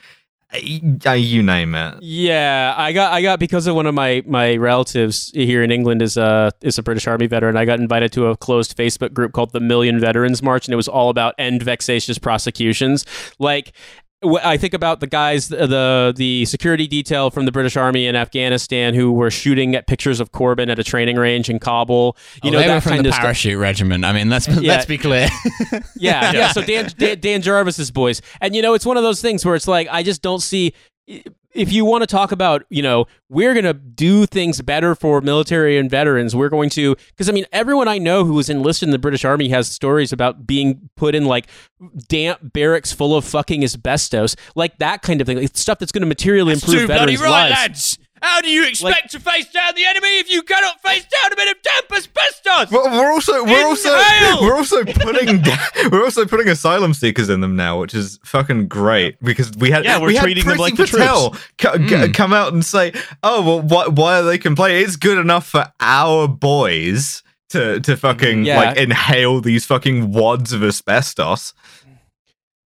you name it. Yeah, I got I got because of one of my my relatives here in England is a is a British Army veteran. I got invited to a closed Facebook group called the Million Veterans March, and it was all about end vexatious prosecutions. Like. I think about the guys, the the security detail from the British Army in Afghanistan who were shooting at pictures of Corbyn at a training range in Kabul. You Oh, know they that were from kind the parachute regiment. I mean, let's Yeah. let's be clear. (laughs) Yeah, yeah. So Dan, Dan Dan Jarvis's boys, and you know, it's one of those things where it's like I just don't see. If you want to talk about, you know, we're gonna do things better for military and veterans. We're going to, because I mean, everyone I know who was enlisted in the British Army has stories about being put in like damp barracks full of fucking asbestos, like that kind of thing, like stuff that's going to materially improve Too bloody veterans' right, lives. lads. How do you expect to face down the enemy if you cannot face down a bit of damp asbestos? Well, we're also we're also we're also putting we're also putting asylum seekers in them now, which is fucking great because we had Yeah, we're we had treating them Priti like the Patel co- g- hmm. come out and say, "Oh, well, why, why are they complaining? It's good enough for our boys." To, to fucking Yeah. like inhale these fucking wads of asbestos.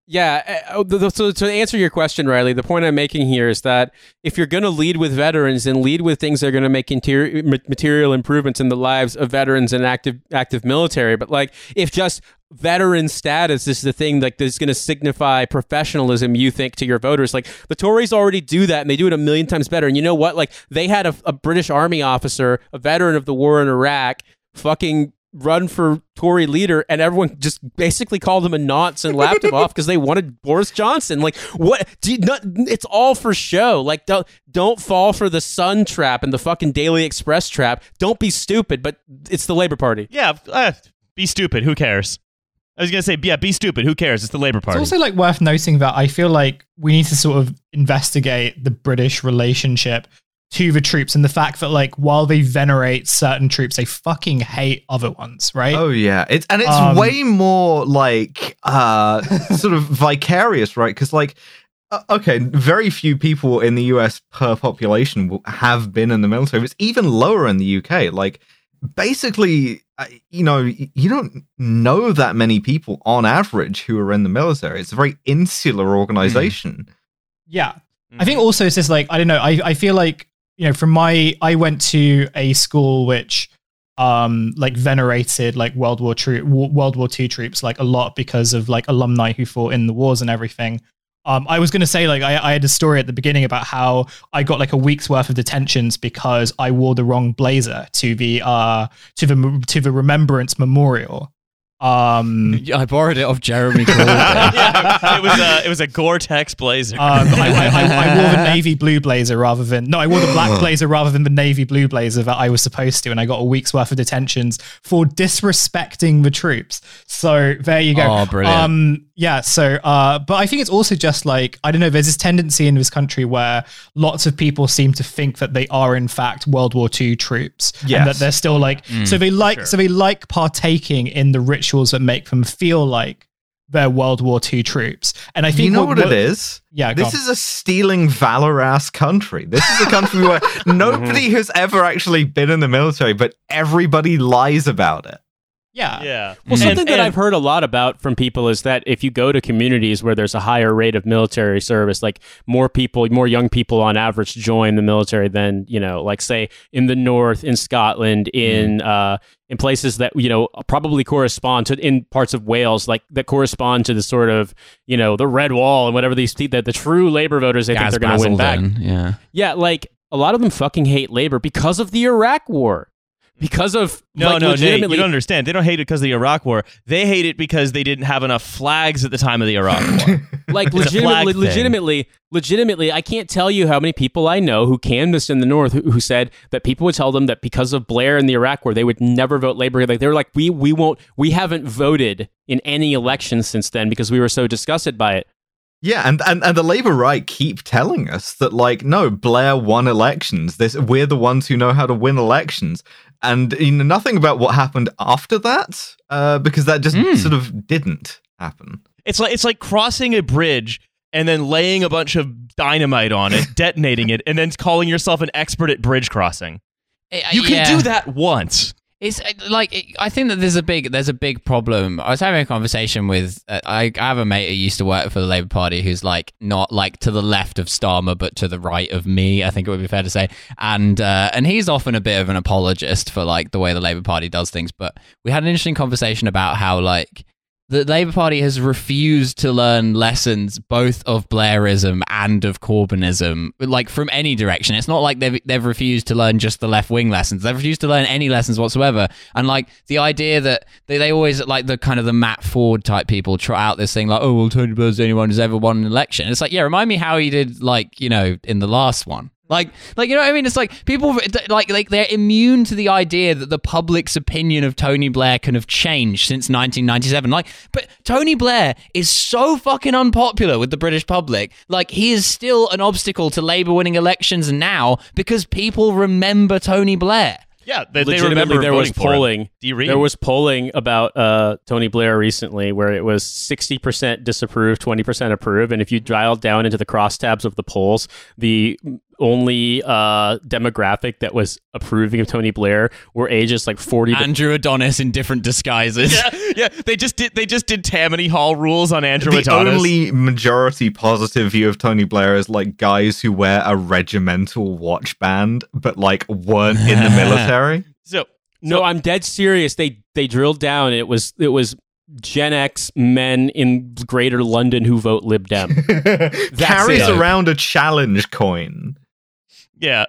Yeah. Eh, oh, the- the- So to answer your question, Riley, the point I'm making here is that if you're going to lead with veterans, and lead with things that are going to make interior, material improvements in the lives of veterans and active active military. But like, if just veteran status is the thing like that's going to signify professionalism, you think to your voters, like the Tories already do that, and they do it a million times better. And you know what? Like they had a, a British Army officer, a veteran of the war in Iraq, fucking run for Tory leader, and everyone just basically called him a nonce and laughed him (laughs) off because they wanted Boris Johnson. Like, what? Do you, not, it's all for show. Like, don't don't fall for the Sun trap and the fucking Daily Express trap. Don't be stupid. But it's the Labor Party. Yeah, uh, be stupid. Who cares? I was gonna say, yeah, be stupid. Who cares? It's the Labor Party. It's also like worth noting that I feel like we need to sort of investigate the British relationship to the troops and the fact that like while they venerate certain troops, they fucking hate other ones, right? Oh yeah, it's and it's Um, way more like uh (laughs) sort of vicarious, right? Because like, uh, okay, very few people in the U.S. per population will have been in the military. It's even lower in the U.K. Like, basically, uh, you know, you don't know that many people on average who are in the military. It's a very insular organization. Yeah. I think also it's just like I don't know. I, I feel like you know from my I went to a school which um like venerated like World War troop World War Two troops like a lot because of like alumni who fought in the wars and everything. Um, I was going to say like I, I had a story at the beginning about how I got like a week's worth of detentions because I wore the wrong blazer to the uh to the to the Remembrance Memorial. Um, (laughs) I borrowed it off Jeremy Corbyn. (laughs) yeah, it was a it was a Gore-Tex blazer. Um, I, I, I, I wore the (laughs) navy blue blazer rather than no, I wore the black blazer rather than the navy blue blazer that I was supposed to, and I got a week's worth of detentions for disrespecting the troops. So there you go. Oh, brilliant. Um, yeah. So, uh, but I think it's also just like I don't know. There's this tendency in this country where lots of people seem to think that they are in fact World War II troops, and that they're still like. so they like sure. so they like partaking in the rituals that make them feel like. They're World War II troops, and I think you know what, what, it is? Yeah, This is a stealing valor ass country. This is a country where (laughs) nobody has ever actually been in the military, but everybody lies about it. Yeah. yeah. Well, And- something that and- I've heard a lot about from people is that if you go to communities where there's a higher rate of military service, like more people, more young people on average join the military than you know, like say in the north, in Scotland, in uh, in places that you know probably correspond to in parts of Wales, like that correspond to the sort of you know the red wall and whatever these the, the true Labour voters they think they're going to win back. Basildon, Yeah. Yeah, like a lot of them fucking hate Labour because of the Iraq War. Because of No, like, no, Nate, you don't understand. They don't hate it because of the Iraq War. They hate it because they didn't have enough flags at the time of the Iraq War. (laughs) like It's a flag legitimately, legitimately, legitimately, I can't tell you how many people I know who canvassed in the North who, who said that people would tell them that because of Blair and the Iraq War, they would never vote Labor. Like they were like, we we won't, we haven't voted in any election since then because we were so disgusted by it. Yeah, and, and, and the Labour right keep telling us that like, no, Blair won elections. This we're the ones who know how to win elections. And you know nothing about what happened after that, uh, because that just Hmm. sort of didn't happen. it's like it's like crossing a bridge and then laying a bunch of dynamite on it, (laughs) detonating it, and then calling yourself an expert at bridge crossing. You can Yeah. do that once. It's uh, like I think that there's a big there's a big problem. I was having a conversation with uh, I, I have a mate who used to work for the Labour Party who's like not like to the left of Starmer but to the right of me. I think it would be fair to say, and uh, and he's often a bit of an apologist for like the way the Labour Party does things. But we had an interesting conversation about how like the Labour Party has refused to learn lessons both of Blairism and of Corbynism, like from any direction. It's not like they've they've refused to learn just the left wing lessons. They've refused to learn any lessons whatsoever. And like the idea that they, they always like the kind of the Matt Forde type people try out this thing like, oh well, Tony Blair's the only one who's ever won an election. It's like, yeah, remind me how he did like you know in the last one. Like, like you know what I mean? It's like people like like they're immune to the idea that the public's opinion of Tony Blair can have changed since 1997. Like, but Tony Blair is so fucking unpopular with the British public. Like, he is still an obstacle to Labour winning elections now because people remember Tony Blair. Yeah, they, they remember there was voting for him. polling there was polling about uh, tony blair recently where it was 60% disapprove 20% approve and if you dialed down into the crosstabs of the polls the only uh, demographic that was approving of tony blair were ages like 40 to Andrew Adonis in different disguises. yeah, (laughs) yeah. They just did. They just did Tammany Hall rules on Andrew the Adonis. only majority positive view of Tony Blair is like guys who wear a regimental watch band but like weren't in the (laughs) military. so no i'm dead serious they they drilled down it was it was gen x men in greater london who vote lib dem (laughs) Carries it. around a challenge coin. Yeah,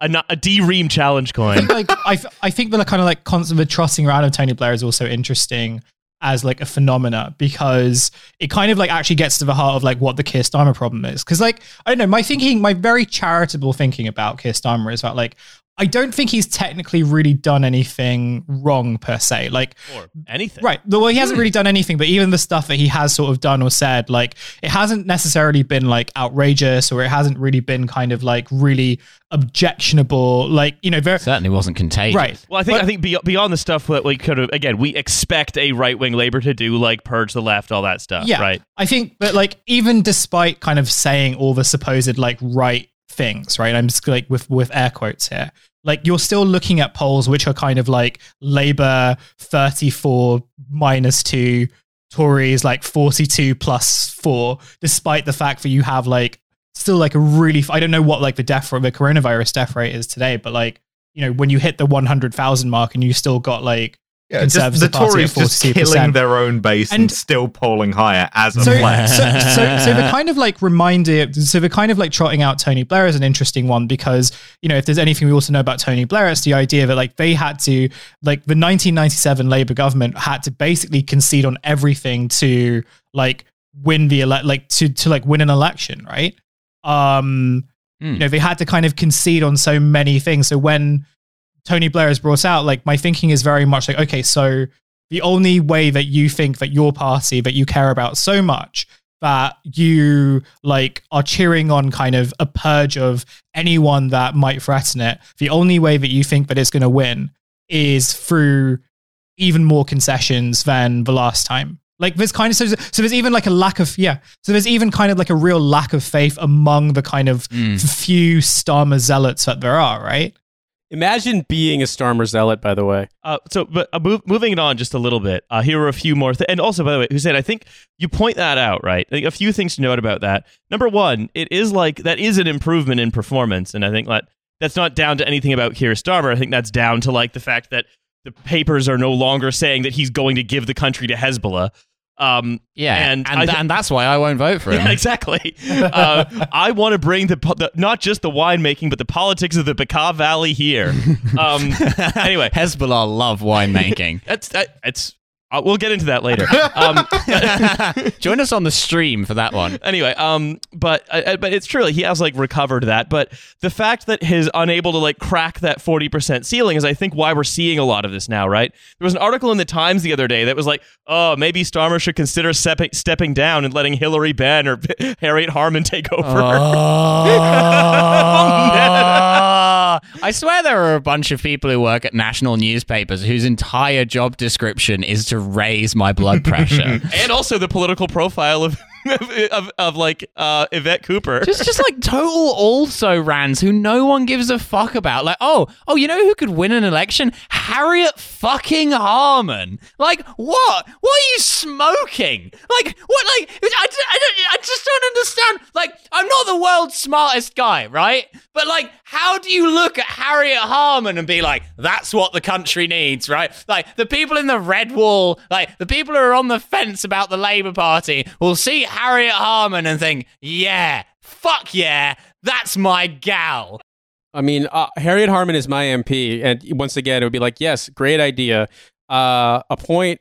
a, a D Ream challenge coin. (laughs) like I, I think the kind of like constant trusting around of Tony Blair is also interesting as like a phenomena because it kind of like actually gets to the heart of like what the Keir Starmer problem is. Because like I don't know, my thinking, my very charitable thinking about Keir Starmer is that like I don't think he's technically really done anything wrong per se. Like or anything. Right. Well, he hasn't really done anything, but even the stuff that he has sort of done or said, like it hasn't necessarily been like outrageous or it hasn't really been kind of like really objectionable. Like, you know, very Certainly wasn't contagious. right. Well, I think But- I think be- beyond the stuff that we could have again, we expect a right wing labor to do like purge the left, all that stuff. yeah. Right. I think, but like even despite kind of saying all the supposed like right things, right? I'm just like with with air quotes here. Like you're still looking at polls which are kind of like Labour 34 minus 2, Tories like 42 plus 4, despite the fact that you have like still like a really I don't know what like the death rate the coronavirus death rate is today, but like you know when you hit the 100,000 mark and you still got like Yeah, just Conservative the Party Tories at just 42%. killing their own base and, And- still polling higher as a so, flag. so, so, so the kind of like reminder, so the kind of like trotting out Tony Blair is an interesting one because, you know, if there's anything we also know about Tony Blair, it's the idea that like they had to, like the 1997 Labour government had to basically concede on everything to like win the elect, like to, to like win an election, right? Um, Hmm. you know, they had to kind of concede on so many things. So when Tony Blair has brought out, like my thinking is very much like, okay, so the only way that you think that your party that you care about so much that you like are cheering on kind of a purge of anyone that might threaten it the only way that you think that it's going to win is through even more concessions than the last time like there's kind of so, so there's even like a lack of yeah so there's even kind of like a real lack of faith among the kind of Mm. few Starmer zealots that there are right Imagine being a Starmer zealot, by the way. Uh, so, but uh, move, moving it on just a little bit. Uh, here are a few more, th- and also by the way, Hussein, I think you point that out, right? Like, a few things to note about that. Number one, it is like that is an improvement in performance, and I think that that's not down to anything about Keir Starmer. I think that's down to like the fact that the papers are no longer saying that he's going to give the country to Hezbollah. Um, Yeah, And and I and, that's why I won't vote for (laughs) him. yeah, exactly. Uh, I want to bring the, the not just the winemaking, but the politics of the Bekaa Valley here. (laughs) Um, anyway, (laughs) Hezbollah love winemaking. that's that, it's. Uh, we'll get into that later. (laughs) Um, (laughs) Join us on the stream for that one. anyway, um, but uh, but it's true. Like, he has like recovered that. But the fact that he's unable to like crack that forty percent ceiling is, I think, why we're seeing a lot of this now. Right? There was an article in the Times the other day that was like, oh, maybe Starmer should consider stepping stepping down and letting Hilary Benn or (laughs) Harriet Harman take over. Oh, I swear there are a bunch of people who work at national newspapers whose entire job description is to raise my blood pressure. (laughs) and also the political profile (laughs) of of, of like uh, Yvette Cooper. just just like total also rans who no one gives a fuck about. Like, oh, oh, you know who could win an election? Harriet fucking Harman. Like, what? What are you smoking? Like, what? Like, I, I, I just don't understand. Like, I'm not the world's smartest guy, right? But like, how do you look at Harriet Harman and be like, that's what the country needs, right? Like, the people in the red wall, like the people who are on the fence about the Labour Party, will see Harriet Harman and think, yeah, fuck yeah, that's my gal. I mean, uh, Harriet Harman is my MP, and once again, it would be like, yes, great idea. Uh, appoint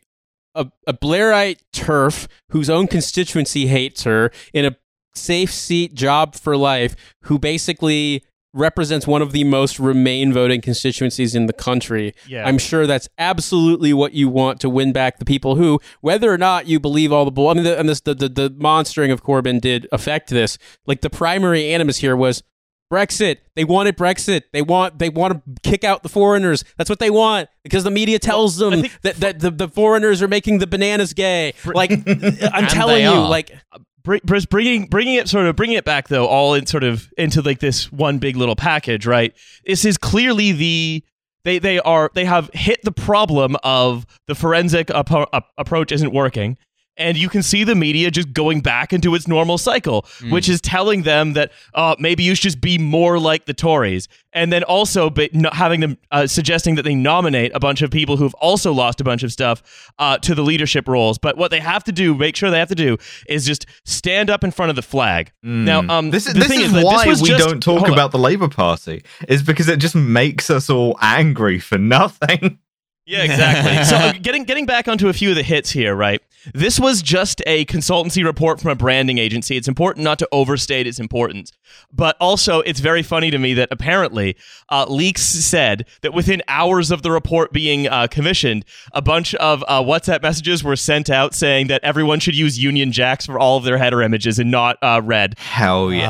a, a Blairite turf whose own constituency hates her in a safe seat job for life, who basically represents one of the most Remain voting constituencies in the country. Yeah. I'm sure that's absolutely what you want to win back the people who, whether or not you believe all the bull. I mean, the, and this, the, the the monstering of Corbyn did affect this. Like the primary animus here was Brexit. They wanted Brexit. They want they want to kick out the foreigners. That's what they want because the media tells I them that, that the, the foreigners are making the bananas gay. Like (laughs) I'm telling you, like Br- Br- bringing bringing it sort of bringing it back though all in sort of into like this one big little package right? This is clearly the they they are they have hit the problem of the forensic ap- approach isn't working And you can see the media just going back into its normal cycle, which is telling them that uh, maybe you should just be more like the Tories. And then also but having them uh, suggesting that they nominate a bunch of people who've also lost a bunch of stuff uh, to the leadership roles. But what they have to do, make sure they have to do, is just stand up in front of the flag. Now, um, this is the this thing is that why this was we just- don't talk about the Labour Party. Is because it just makes us all angry for (laughs) nothing. Yeah, exactly. so uh, (laughs) getting getting back onto a few of the hits here, right? This was just a consultancy report from a branding agency. It's important not to overstate its importance, but also it's very funny to me that apparently uh, leaks said that within hours of the report being uh, commissioned, a bunch of uh, WhatsApp messages were sent out saying that everyone should use Union Jacks for all of their header images and not uh, red. Hell yes.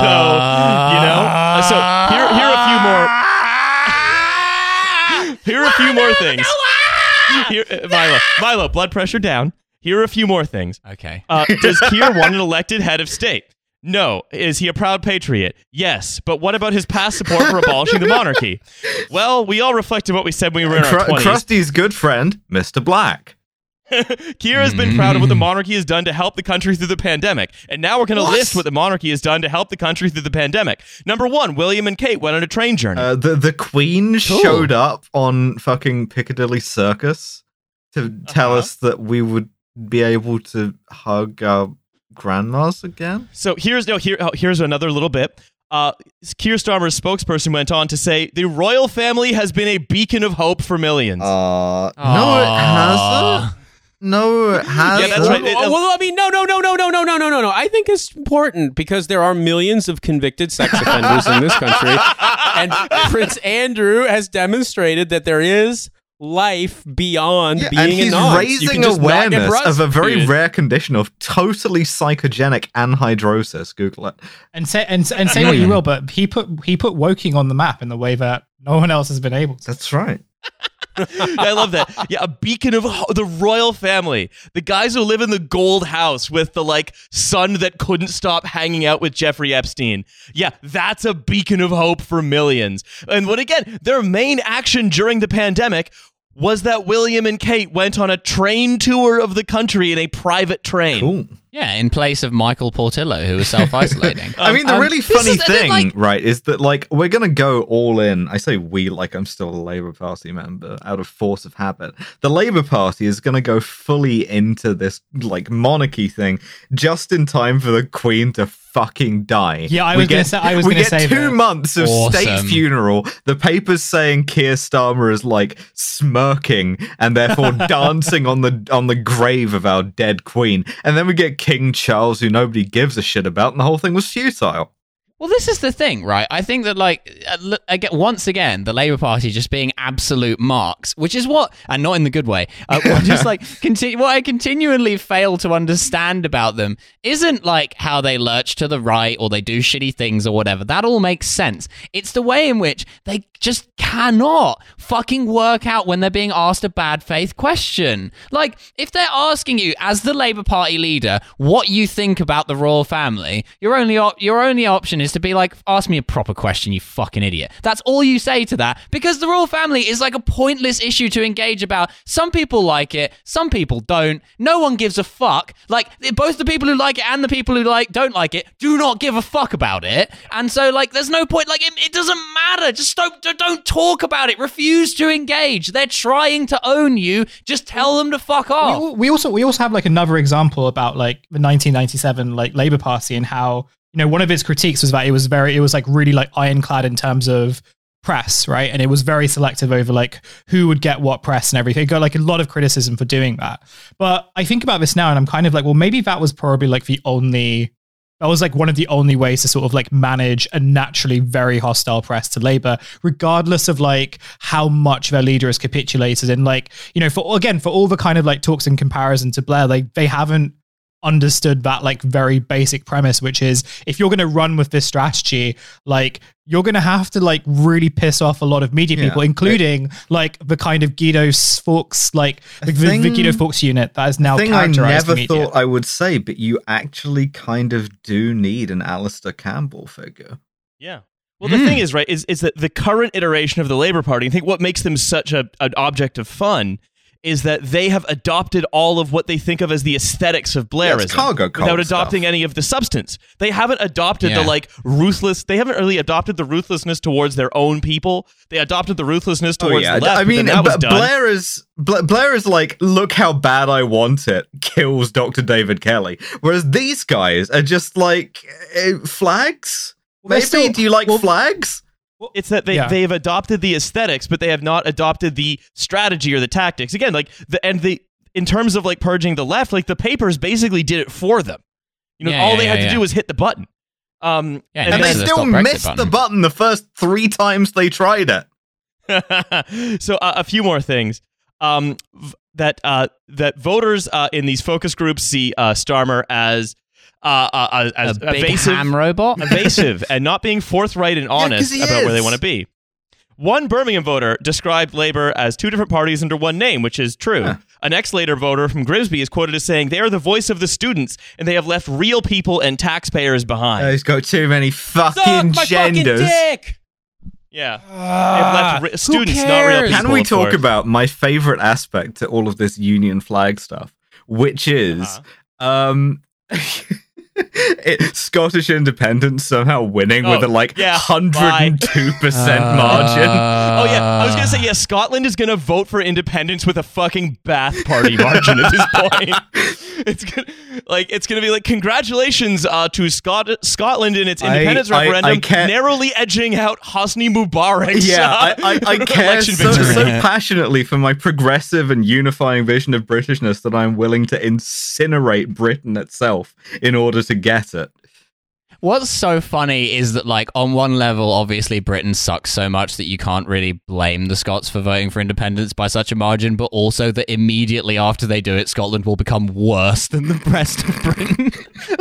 So you know, uh, so here here are a few more. (laughs) Here are a few more things. (laughs) Here, uh, Milo, Milo, blood pressure down. Here are a few more things. Okay. Uh, does (laughs) Keir want an elected head of state? No. Is he a proud patriot? Yes. But what about his past support for abolishing the monarchy? (laughs) Well, we all reflected what we said when we were in our Cru- 20s. Krusty's good friend, Mr. Black. (laughs) Keir has been proud of what the monarchy has done to help the country through the pandemic. And now we're going to list what the monarchy has done to help the country through the pandemic. Number one, William and Kate went on a train journey. Uh, the the Queen showed up on fucking Piccadilly Circus to tell Uh-huh. us that we would be able to hug our grandmas again. So here's no here oh, here's another little bit. Uh, Keir Starmer's spokesperson went on to say the royal family has been a beacon of hope for millions. Uh, no, it hasn't. No, it hasn't. that's right. It- well, well, I mean, no, no, no, no, no, no, no, no, no, no. I think it's important because there are millions of convicted sex (laughs) offenders in this country, and Prince Andrew has demonstrated that there is life beyond Yeah, being and a he's non. You can raising just not awareness of a very prosecuted. rare condition of totally psychogenic anhydrosis. Google it. And say and, and say what you will, but he put he put Woking on the map in the way that no one else has been able to. That's right. I love that. Yeah, a beacon of ho- the royal family. The guys who live in the gold house with the like son that couldn't stop hanging out with Jeffrey Epstein. Yeah, that's a beacon of hope for millions. And what again, their main action during the pandemic was that William and Kate went on a train tour of the country in a private train. Cool. Yeah, in place of Michael Portillo, who was self isolating. (laughs) I mean, the um, really this funny is thing, thing, like- right, is that like we're gonna go all in. I say we like I'm still a Labour Party member out of force of habit. The Labour Party is gonna go fully into this like monarchy thing just in time for the Queen to fucking die. Yeah, I We was gonna get- say- I was gonna get say two that. months of state funeral. The papers saying Keir Starmer is like smirking and therefore (laughs) dancing on the on the grave of our dead Queen, and then we get King Charles, who nobody gives a shit about, and the whole thing was futile. Well, this is the thing, right? I think that, like, uh, again, once again, the Labour Party just being absolute marks, which is what, and not in the good way, uh, (laughs) just like continue. What I continually fail to understand about them isn't like how they lurch to the right or they do shitty things or whatever. That all makes sense. It's the way in which they just cannot fucking work out when they're being asked a bad faith question. Like, if they're asking you as the Labour Party leader what you think about the royal family, your only op- your only option is to be like, ask me a proper question, you fucking idiot. That's all you say to that because the royal family is like a pointless issue to engage about. Some people like it, some people don't. No one gives a fuck. Like both the people who like it and the people who like don't like it do not give a fuck about it. And so like, there's no point. Like it, it doesn't matter. Just don't don't talk about it. Refuse to engage. They're trying to own you. Just tell them to fuck off. We, we also we also have like another example about like the 1997 like Labour Party and how you know one of its critiques was that it was very it was like really like ironclad in terms of press right? And it was very selective over like who would get what press and everything. It got like a lot of criticism for doing that. But I think about this now and I'm kind of like well maybe that was probably like the only that was like one of the only ways to sort of like manage a naturally very hostile press to Labour, regardless of like how much their leader has capitulated. And like, you know, for again, for all the kind of like talks in comparison to Blair, like they haven't understood that like very basic premise, which is if you're going to run with this strategy, like you're going to have to like really piss off a lot of media Yeah. people, including like the kind of Guido Fawkes, like the, the, the Guido Fawkes unit that is now thing I never media. thought I would say, but you actually kind of do need an Alastair Campbell figure. Yeah. Well, the thing hmm. is, right, is is that the current iteration of the Labor Party, I think what makes them such a an object of fun is that they have adopted all of what they think of as the aesthetics of Yeah, Blairism cult without adopting stuff. any of the substance. They haven't adopted Yeah. the like ruthless. They haven't really adopted the ruthlessness towards their own people. They adopted the ruthlessness Oh, towards yeah. the left. I mean, that was but done. Blair is Bla- Blair is like, look how bad I want it. (laughs) Kills Dr. David Kelly. Whereas these guys are just like eh, flags. they're Maybe still- do you like well- flags? It's that they Yeah. they've adopted the aesthetics, but they have not adopted the strategy or the tactics. Again, like the and the in terms of like purging the left, like the papers basically did it for them. You know, Yeah, all yeah, they had yeah, to do was hit the button. Um, Yeah, And next they to still Stop Brexit missed the button. button the first three times they tried it. (laughs) so uh, a few more things um, v- that uh, that voters uh, in these focus groups see uh, Starmer as uh, uh, as a big evasive, ham robot. (laughs) evasive, and not being forthright and honest he about where they want to be. One Birmingham voter described Labour as two different parties under one name, which is true. Huh. An ex-Labour voter from Grimsby is quoted as saying, "They are the voice of the students, and they have left real people and taxpayers behind." Uh, he's got too many Suck fucking my genders. fucking dick. yeah, they've Ah, left re- students, not real people. Can we talk course. about my favorite aspect to all of this Union flag stuff, which is Uh-huh. um (laughs) (laughs) it, Scottish independence somehow winning with Oh, a like yeah, 102% Uh, margin. (laughs) Oh yeah, I was gonna say yeah. Scotland is gonna vote for independence with a fucking Ba'ath Party margin at this (laughs) point. (laughs) It's gonna, like it's gonna be like congratulations uh, to Scot- Scotland in its independence I- I referendum, can't- narrowly edging out Hosni Mubarak's Yeah, uh, I, I, I (laughs) care so, so passionately for my progressive and unifying vision of Britishness that I'm willing to incinerate Britain itself in order to get it. What's so funny is that, like, on one level, obviously Britain sucks so much that you can't really blame the Scots for voting for independence by such a margin, but also that immediately after they do it, Scotland will become worse than the rest of Britain.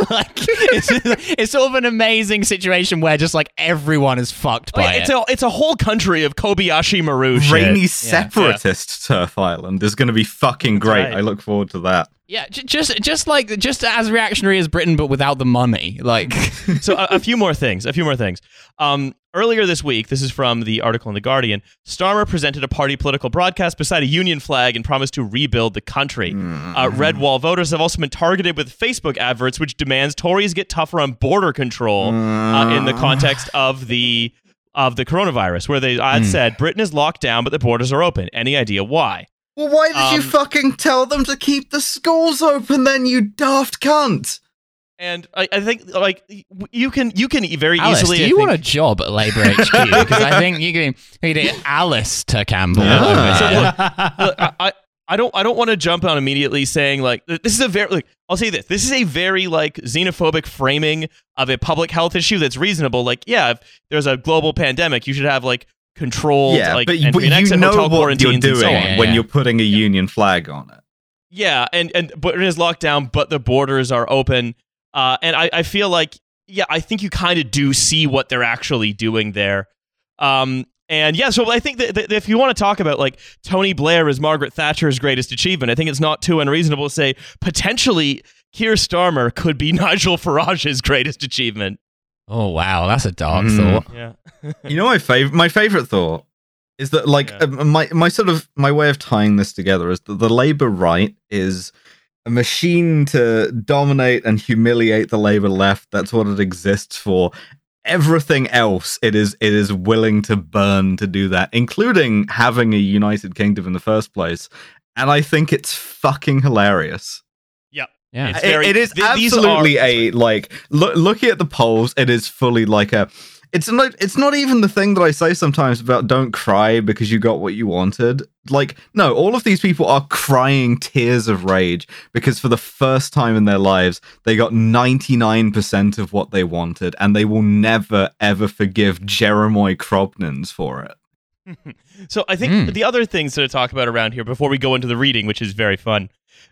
(laughs) like, it's, it's sort of an amazing situation where just like everyone is fucked by Like, it. it's a it's a whole country of Kobayashi Maru shit. Rainy separatist turf island is going to be fucking great. right. I look forward to that. Yeah, just just like just as reactionary as Britain, but without the money. Like, (laughs) so a, a few more things. A few more things. Um, earlier this week, this is from the article in the Guardian. Starmer presented a party political broadcast beside a Union flag and promised to rebuild the country. Uh, Red Wall voters have also been targeted with Facebook adverts, which demands Tories get tougher on border control uh, in the context of the of the coronavirus, where they had said Britain is locked down, but the borders are open. Any idea why? Well, why did you Um, fucking tell them to keep the schools open then, you daft cunt? And I, I think like you can you can very Alice, easily. do I you think- want a job at Labour HQ? Because (laughs) I think you can you can Alice to Campbell. Yeah. over So, look, Look, I, I, I don't I don't want to jump on immediately saying like this is a very like I'll say this this is a very like xenophobic framing of a public health issue that's reasonable. Like yeah, if there's a global pandemic, you should have like controlled yeah, like but, entry but and you know hotel what you're quarantines and so doing. Yeah, when yeah. you're putting a Union flag on it. Yeah, and and but it is locked down, but the borders are open. Uh, and I, I feel like yeah, I think you kind of do see what they're actually doing there. Um, and yeah, so I think that, that if you want to talk about like Tony Blair is Margaret Thatcher's greatest achievement, I think it's not too unreasonable to say potentially Keir Starmer could be (laughs) Nigel Farage's greatest achievement. Oh wow, that's a dark Mm. thought. Yeah. (laughs) you know my favorite my favorite thought is that like Yeah. uh, my my sort of my way of tying this together is that the labor right is a machine to dominate and humiliate the labor left that's what it exists for everything else it is it is willing to burn to do that including having a united kingdom in the first place and i think it's fucking hilarious Yeah. It's it- very- it is th- these absolutely are- a like look, looking at the polls it is fully like a it's not it's not even the thing that i say sometimes about don't cry because you got what you wanted like no all of these people are crying tears of rage because for the first time in their lives they got 99% of what they wanted and they will never ever forgive jeremiah Krobnins for it (laughs) So I think Mm. the other things to talk about around here before we go into the reading, which is very fun,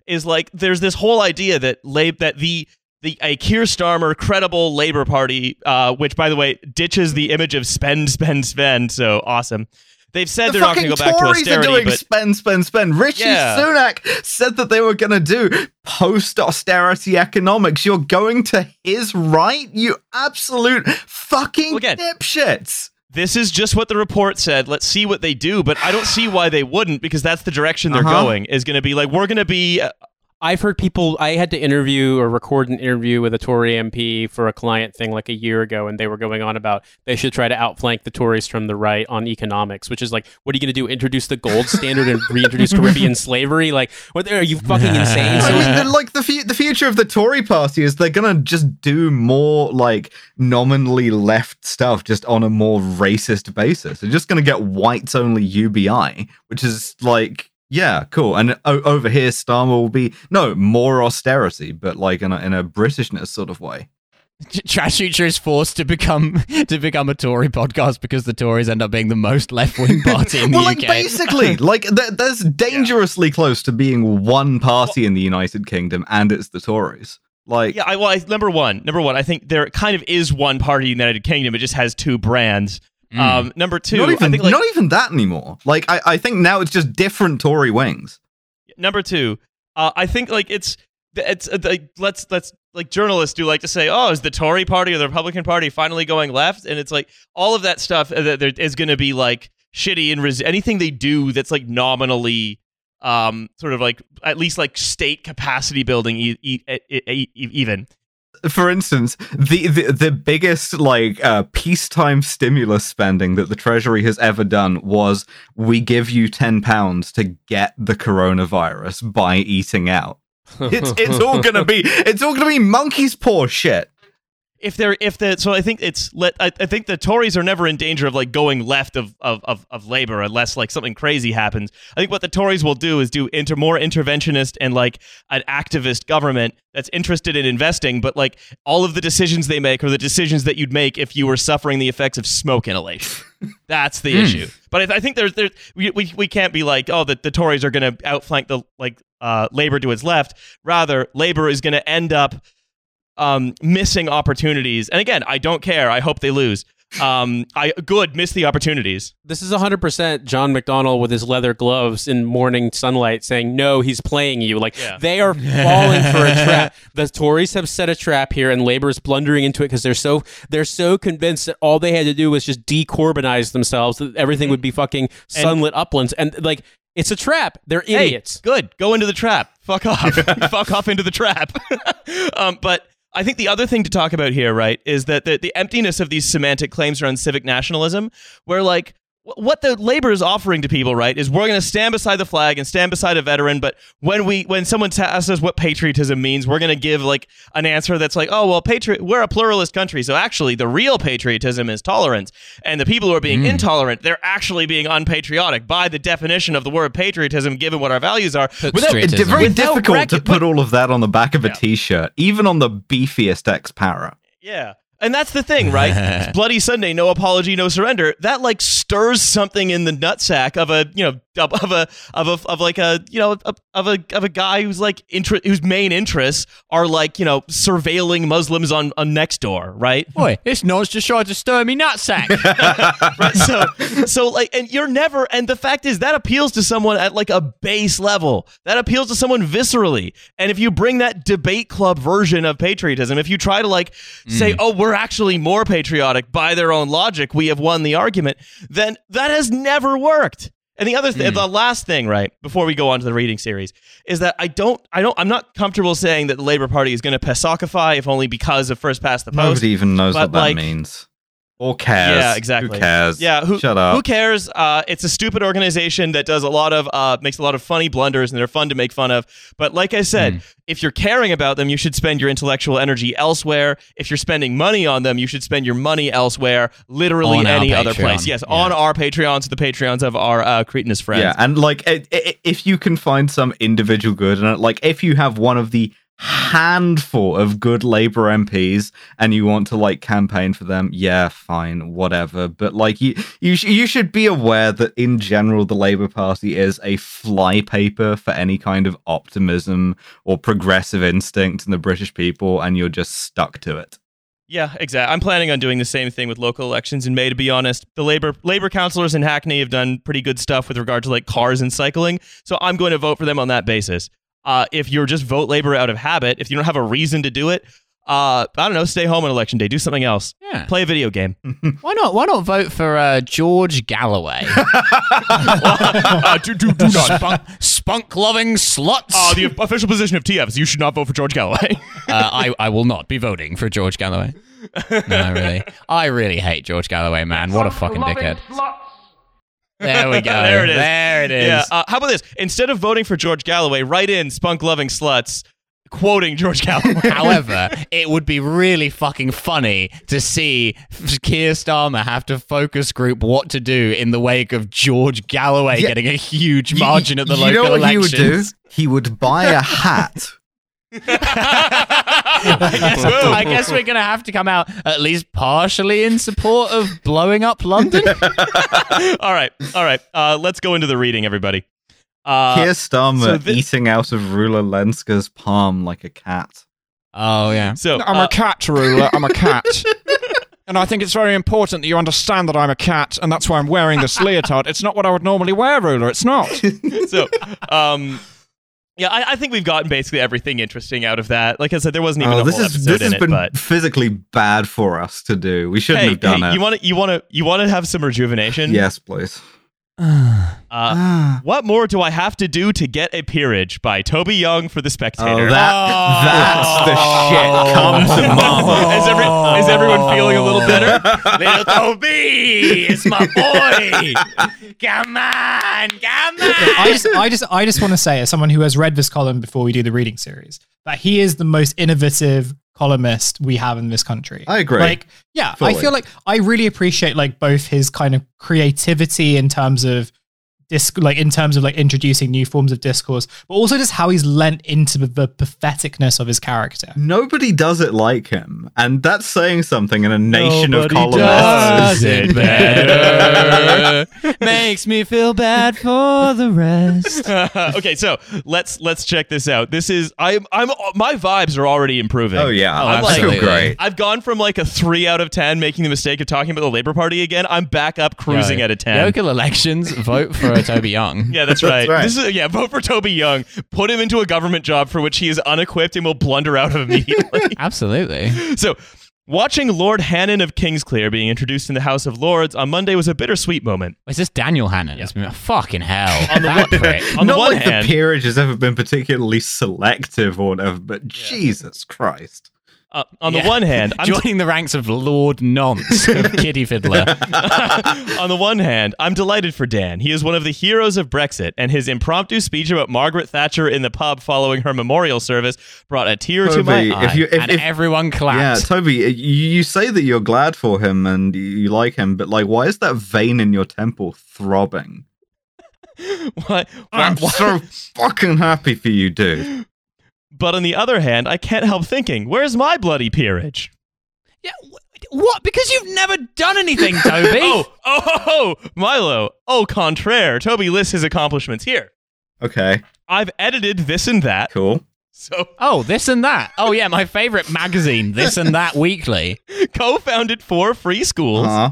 is like there's this whole idea that lab that the the a Keir Starmer credible Labor Party, uh, which by the way ditches the image of spend, spend, spend. So awesome. They've said the they're not going to go back to Tories are austerity, doing but spend, spend, spend. Rishi Yeah. Sunak said that they were going to do post-austerity economics. You're going to his right, you absolute fucking Well, again, dipshits. This is just what the report said. Let's see what they do. But I don't see why they wouldn't because that's the direction they're Uh-huh. going. Is going to be like we're going to be. I've heard people. I had to interview or record an interview with a Tory MP for a client thing like a year ago, and they were going on about they should try to outflank the Tories from the right on economics, which is like, what are you going to do? Introduce the gold standard and reintroduce Caribbean (laughs) slavery? Like, what are you fucking (laughs) insane? I mean, the- like the fu- the future of the Tory party is they're gonna just do more like nominally left stuff just on a more racist basis. They're just gonna get whites only UBI, which is like yeah, cool. And o- over here, Starmer will be no more austerity, but like in a, in a Britishness sort of way. Trash Future is forced to become (laughs) to become a Tory podcast because the Tories end up being the most left wing (laughs) party in the well, UK. like basically, (laughs) like th- there's dangerously close to being one party in the United Kingdom, and it's the Tories. Like, Yeah, I, well, I, number one, number one, I think there kind of is one party in the United Kingdom. It just has two brands. Um, number two, not even I think like not even that anymore. Like, I, I think now it's just different Tory wings. number two, uh, I think like it's it's uh, like let's let's like journalists do like to say, oh, is the Tory party or the Republican party finally going left? And it's like all of that stuff uh, that there is going to be like shitty and res- anything they do that's like nominally um sort of like at least like state capacity building e- e- e- e- e- even For instance, the the, the biggest like uh, peacetime stimulus spending that the Treasury has ever done was we give you ten pounds to get the coronavirus by eating out. It's it's all gonna be it's all gonna be monkey's paw shit. If they're if the so I think it's let I, I think the Tories are never in danger of like going left of, of of of labor unless like something crazy happens. I think what the Tories will do is do inter more interventionist and like an activist government that's interested in investing, but like all of the decisions they make are the decisions that you'd make if you were suffering the effects of smoke inhalation. (laughs) That's the issue. But I, I think there's there's we, we we can't be like oh the, the Tories are going to outflank the like uh, labor to its left. Rather, labor is going to end up um, missing opportunities. And again, I don't care. I hope they lose. Um, I good miss the opportunities. this is 100% John McDonnell with his leather gloves in morning sunlight saying, No, he's playing you. Like, Yeah. they are falling for a trap. (laughs) The Tories have set a trap here, and Labor is blundering into it because they're so they're so convinced that all they had to do was just decorbynize themselves, that everything would be fucking sunlit uplands. And, like, it's a trap. They're Hey, idiots. good. Go into the trap. Fuck off. (laughs) Fuck off into the trap. (laughs) um, but I think the other thing to talk about here, right, is that the, the emptiness of these semantic claims around civic nationalism, where like what the labor is offering to people, right, is we're going to stand beside the flag and stand beside a veteran, but when we when someone ta- asks us what patriotism means, we're going to give like an answer that's like, oh well, patriot, we're a pluralist country, so actually the real patriotism is tolerance, and the people who are being intolerant, they're actually being unpatriotic by the definition of the word patriotism, given what our values are. Without- It's very difficult to but- put all of that on the back of a t-shirt, even on the beefiest ex-para. Yeah. And that's the thing, right? It's (laughs) Bloody Sunday, no apology, no surrender. That like stirs something in the nutsack of a, you know, of of a of a of like a, you know, of, of a of a guy who's like interest whose main interests are like, you know, surveilling Muslims on on next door, right? Boy, this nose just tried to stir me nutsack. (laughs) right? So, so like, and you're never, and the fact is that appeals to someone at like a base level. That appeals to someone viscerally. And if you bring that debate club version of patriotism, if you try to like say, mm. oh, we're actually more patriotic by their own logic, we have won the argument, then that has never worked. And the other, th- hmm. the last thing, right, before we go on to the reading series, is that I don't, I don't, I'm not comfortable saying that the Labor Party is going to Pasokify, if only because of first past the post. Nobody even knows but, what that means. Or cares. Yeah, exactly. Who cares? Yeah, who, Shut up. Who cares? Uh, it's a stupid organization that does a lot of uh, makes a lot of funny blunders, and they're fun to make fun of. But like I said, Hmm. if you're caring about them, you should spend your intellectual energy elsewhere. If you're spending money on them, you should spend your money elsewhere, literally On any other place. Yes, Yeah. on our Patreons, the Patreons of our uh, cretinous friends. Yeah, and like if you can find some individual good and like if you have one of the handful of good Labour MPs and you want to like campaign for them, yeah, fine, whatever. But like you, you, sh- you should be aware that in general, the Labour Party is a flypaper for any kind of optimism or progressive instinct in the British people, and you're just stuck to it. Yeah, exactly. I'm planning on doing the same thing with local elections in May. To be honest, the labor labor councilors in Hackney have done pretty good stuff with regard to like cars and cycling. So I'm going to vote for them on that basis. Uh, if you're just vote labor out of habit, if you don't have a reason to do it, Uh, I don't know. Stay home on election day. Do something else. Yeah. Play a video game. (laughs) Why not? Why not vote for uh, George Galloway? (laughs) uh, do, do, do not. spunk, spunk loving sluts. Uh, the official position of TF is you should not vote for George Galloway. (laughs) uh, I, I will not be voting for George Galloway. No, really. I really hate George Galloway, man. What a fucking dickhead. There we go. (laughs) There it is. There it is. yeah. Uh, how about this? Instead of voting for George Galloway, write in spunk loving sluts quoting George Galloway. (laughs) However, it would be really fucking funny to see Keir Starmer have to focus group what to do in the wake of George Galloway Yeah. getting a huge You- margin at the you local know what elections. he would do? He would buy a hat. I, guess, (laughs) I guess we're going to have to come out at least partially in support of blowing up London. (laughs) (laughs) all right. All right. Uh, let's go into the reading, everybody. Uh, Keir Starmer so thi- eating out of Rula Lenska's palm like a cat. oh, yeah. so I'm uh, a cat, Rula. I'm a cat. and I think it's very important that you understand that I'm a cat, and that's why I'm wearing this leotard. It's not what I would normally wear, Rula. It's not. so um yeah I, I think we've gotten basically everything interesting out of that like i said there wasn't even Oh, a this whole is episode this has been but physically bad for us to do. We shouldn't hey, have done hey it. you want to you want to you want to have some rejuvenation yes, please. Uh Ah. what more do i have to do to get a peerage by toby young for the spectator Oh, that, that's the shit. Come to mama. is, every, is everyone feeling a little better Little Toby, it's my boy. Come on, come on. I just, I just, I just want to say, as someone who has read this column before we do the reading series, that he is the most innovative columnist we have in this country. I agree. Like, yeah, Fully. I feel like I really appreciate like both his kind of creativity in terms of disc, like in terms of like introducing new forms of discourse, but also just how he's lent into the, the patheticness of his character. Nobody does it like him, and that's saying something in a nation Nobody of does (laughs) it better. Makes me feel bad for the rest. (laughs) okay so let's let's check this out this is i'm i'm my vibes are already improving Oh yeah, Oh, i'm absolutely. great. I've gone from like a three out of ten, making the mistake of talking about the Labor Party again. I'm back up cruising Yo, at a ten. Local elections, vote for (laughs) Toby Young. (laughs) Yeah, that's right. right. This is yeah. Vote for Toby Young. Put him into a government job for which he is unequipped and will blunder out of immediately. (laughs) (laughs) Absolutely. so, watching Lord Hannan of Kingsclere being introduced in the House of Lords on Monday was a bittersweet moment. Is this Daniel Hannan? It's been fucking hell. On the one- prick. On the Not one like hand, the peerage has ever been particularly selective or whatever, but Jesus Christ. Uh, on Yeah. the one hand, (laughs) I'm Joining the ranks of Lord Nonce (laughs) of Kitty Fiddler. (laughs) on the one hand, I'm delighted for Dan. He is one of the heroes of Brexit, and his impromptu speech about Margaret Thatcher in the pub following her memorial service brought a tear to my Toby, eye. if you if, and if everyone yeah, clapped. Toby, you, you say that you're glad for him and you, you like him, but like, why is that vein in your temple throbbing? What- I'm what- so fucking happy for you, dude. But on the other hand, I can't help thinking, where's my bloody peerage? yeah, wh- what? Because you've never done anything, (laughs) Toby. Oh, oh, oh, oh, Milo. Au contraire. Toby lists his accomplishments here. Okay, I've edited this and that. cool. So, (laughs) Oh, this and that. Oh yeah, my favorite magazine, This and That Weekly. (laughs) co-founded four free schools, Uh-huh.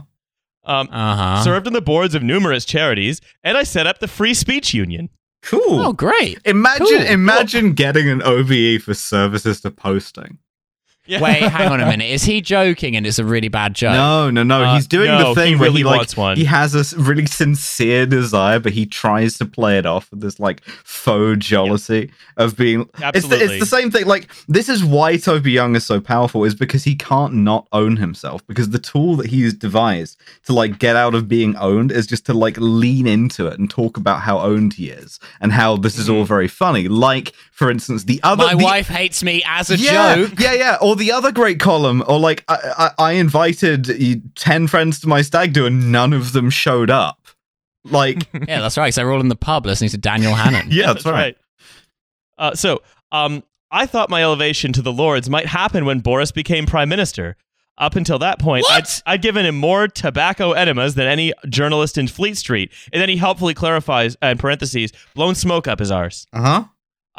um, Uh huh. served on the boards of numerous charities, and I set up the Free Speech Union. Cool. Oh, great. imagine, cool. imagine getting an OBE for services to posting. Yeah. Wait, hang on a (laughs) minute. Is he joking and it's a really bad joke? No, no, no. Uh, He's doing no, the thing he where really he like one. he has a really sincere desire, but he tries to play it off with this like faux jealousy of being. It's the, Absolutely. it's the same thing. Like this is why Toby Young is so powerful is because he can't not own himself because the tool that he's devised to like get out of being owned is just to like lean into it and talk about how owned he is and how this is all very funny. Like for instance, the other My the- wife hates me as a yeah, joke. Yeah, yeah. Or the other great column, or like I, I, I invited ten friends to my stag do, and none of them showed up. Like, (laughs) Yeah, that's right. So they're all in the pub listening to Daniel Hannan. (laughs) yeah, that's, right. Uh, so, um, I thought my elevation to the Lords might happen when Boris became prime minister. Up until that point, I'd, I'd given him more tobacco enemas than any journalist in Fleet Street. And then he helpfully clarifies, uh, in parentheses, blown smoke up his arse. Uh huh.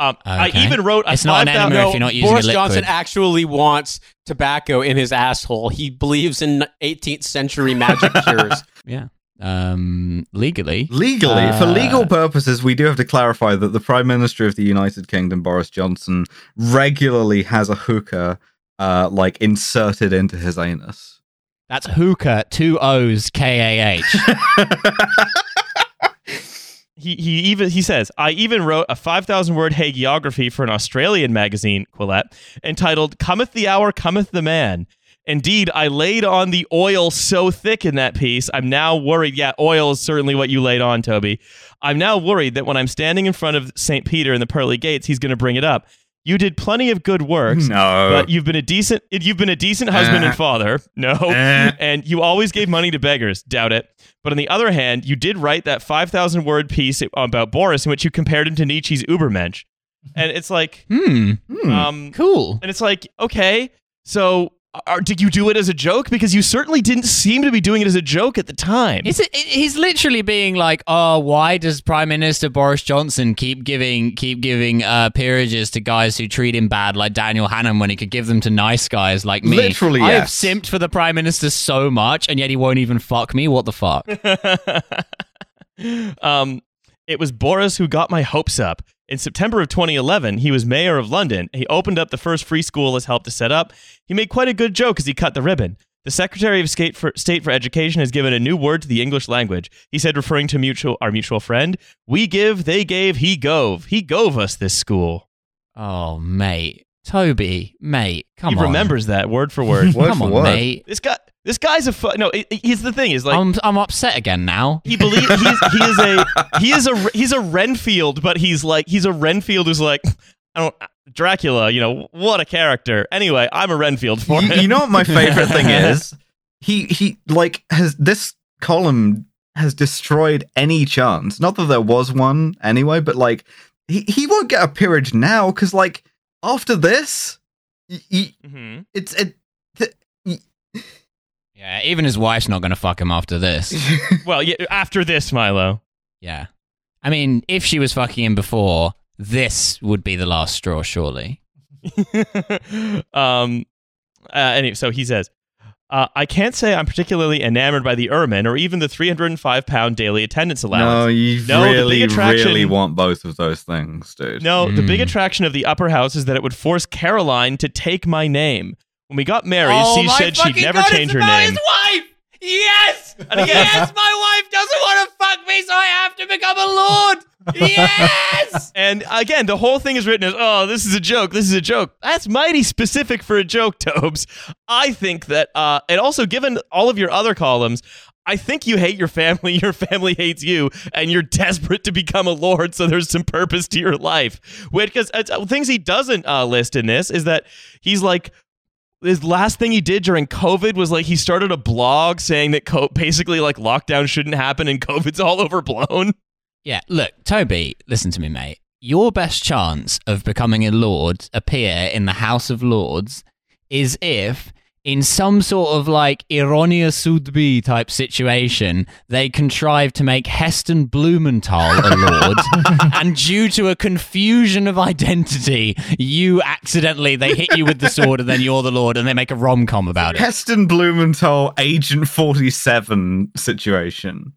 Um, I even wrote a It's not an 5,000 enema if you're not using Boris liquid. Johnson actually wants tobacco in his asshole. He believes in 18th century magic (laughs) cures. Yeah. Um, legally. Legally, for Uh, legal purposes, we do have to clarify that the Prime Minister of the United Kingdom, Boris Johnson, regularly has a hookah uh, like inserted into his anus. That's hookah, two O's, K A H. (laughs) He he even he says I even wrote a five thousand word hagiography for an Australian magazine, Quillette, entitled "Cometh the Hour, Cometh the Man." Indeed, I laid on the oil so thick in that piece. I'm now worried. Yeah, oil is certainly what you laid on, Toby. I'm now worried that when I'm standing in front of St. Peter in the pearly gates, he's going to bring it up. You did plenty of good works, No. but you've been a decent you've been a decent husband and Uh. father. No. Eh. and you always gave money to beggars. Doubt it. But on the other hand, you did write that 5,000 word piece about Boris in which you compared him to Nietzsche's Ubermensch. And it's like, Hmm. Hmm. um, Cool. and it's like, okay, so are, did you do it as a joke? Because you certainly didn't seem to be doing it as a joke at the time. Is it, it- he's literally being like, "Oh, why does Prime Minister Boris Johnson keep giving keep giving uh, peerages to guys who treat him bad, like Daniel Hannan, when he could give them to nice guys like me?" Literally, I have simped for the Prime Minister so much, and yet he won't even fuck me. What the fuck? (laughs) um, it was Boris who got my hopes up. In September of 2011, he was mayor of London. He opened up the first free school as helped to set up. He made quite a good joke as he cut the ribbon. The Secretary of State for, State for Education has given a new word to the English language. He said, referring to mutual our mutual friend, "We give, they gave, he gove. He gove us this school." Oh, mate, Toby, mate, come he on. He remembers that word for word. (laughs) Word come for on, word. mate. this guy, this guy's a fu- no. It, it- the thing: is like I'm I'm upset again now. he believes he's, he is a (laughs) he is a he's a Renfield, but he's like he's a Renfield who's like I don't Dracula. You know what a character. Anyway, I'm a Renfield for you, him. you know what my favorite thing (laughs) is? He he like has this column has destroyed any chance. Not that there was one anyway, but like he, he won't get a peerage now because like after this, y- y- Mhm. it's it. Th- Yeah, even his wife's not going to fuck him after this. (laughs) Well, yeah, after this, Milo. Yeah. I mean, if she was fucking him before, this would be the last straw, surely. (laughs) um. Uh, anyway, so he says. Uh, I can't say I'm particularly enamored by the ermine or even the 305 pound daily attendance no, allowance. you No, the big really, really want both of those things, dude. No, the big Mm. attraction of the upper house is that it would force Caroline to take my name. When we got married, Oh she said she'd never change her name. wife! Yes! And again- Yes, (laughs) my wife doesn't want to fuck me, so I have to become a lord! Yes! (laughs) And again, the whole thing is written as, oh, this is a joke. This is a joke. That's mighty specific for a joke, Tobes. I think that, uh, and also given all of your other columns, I think you hate your family, (laughs) your family hates you, and you're desperate to become a lord, so there's some purpose to your life. Which, because uh, things he doesn't uh, list in this is that he's like, his last thing he did during COVID was like he started a blog saying that co- basically like lockdown shouldn't happen and (laughs) COVID's all overblown. Yeah, look, Toby, listen to me, mate. Your best chance of becoming a lord appear in the House of Lords is if, in some sort of like ironia sud be type situation, they contrive to make Heston Blumenthal a lord, (laughs) and due to a confusion of identity, you accidentally they hit you with the sword, and then you're the lord, and they make a rom com about it. Heston Blumenthal, Agent 47 situation.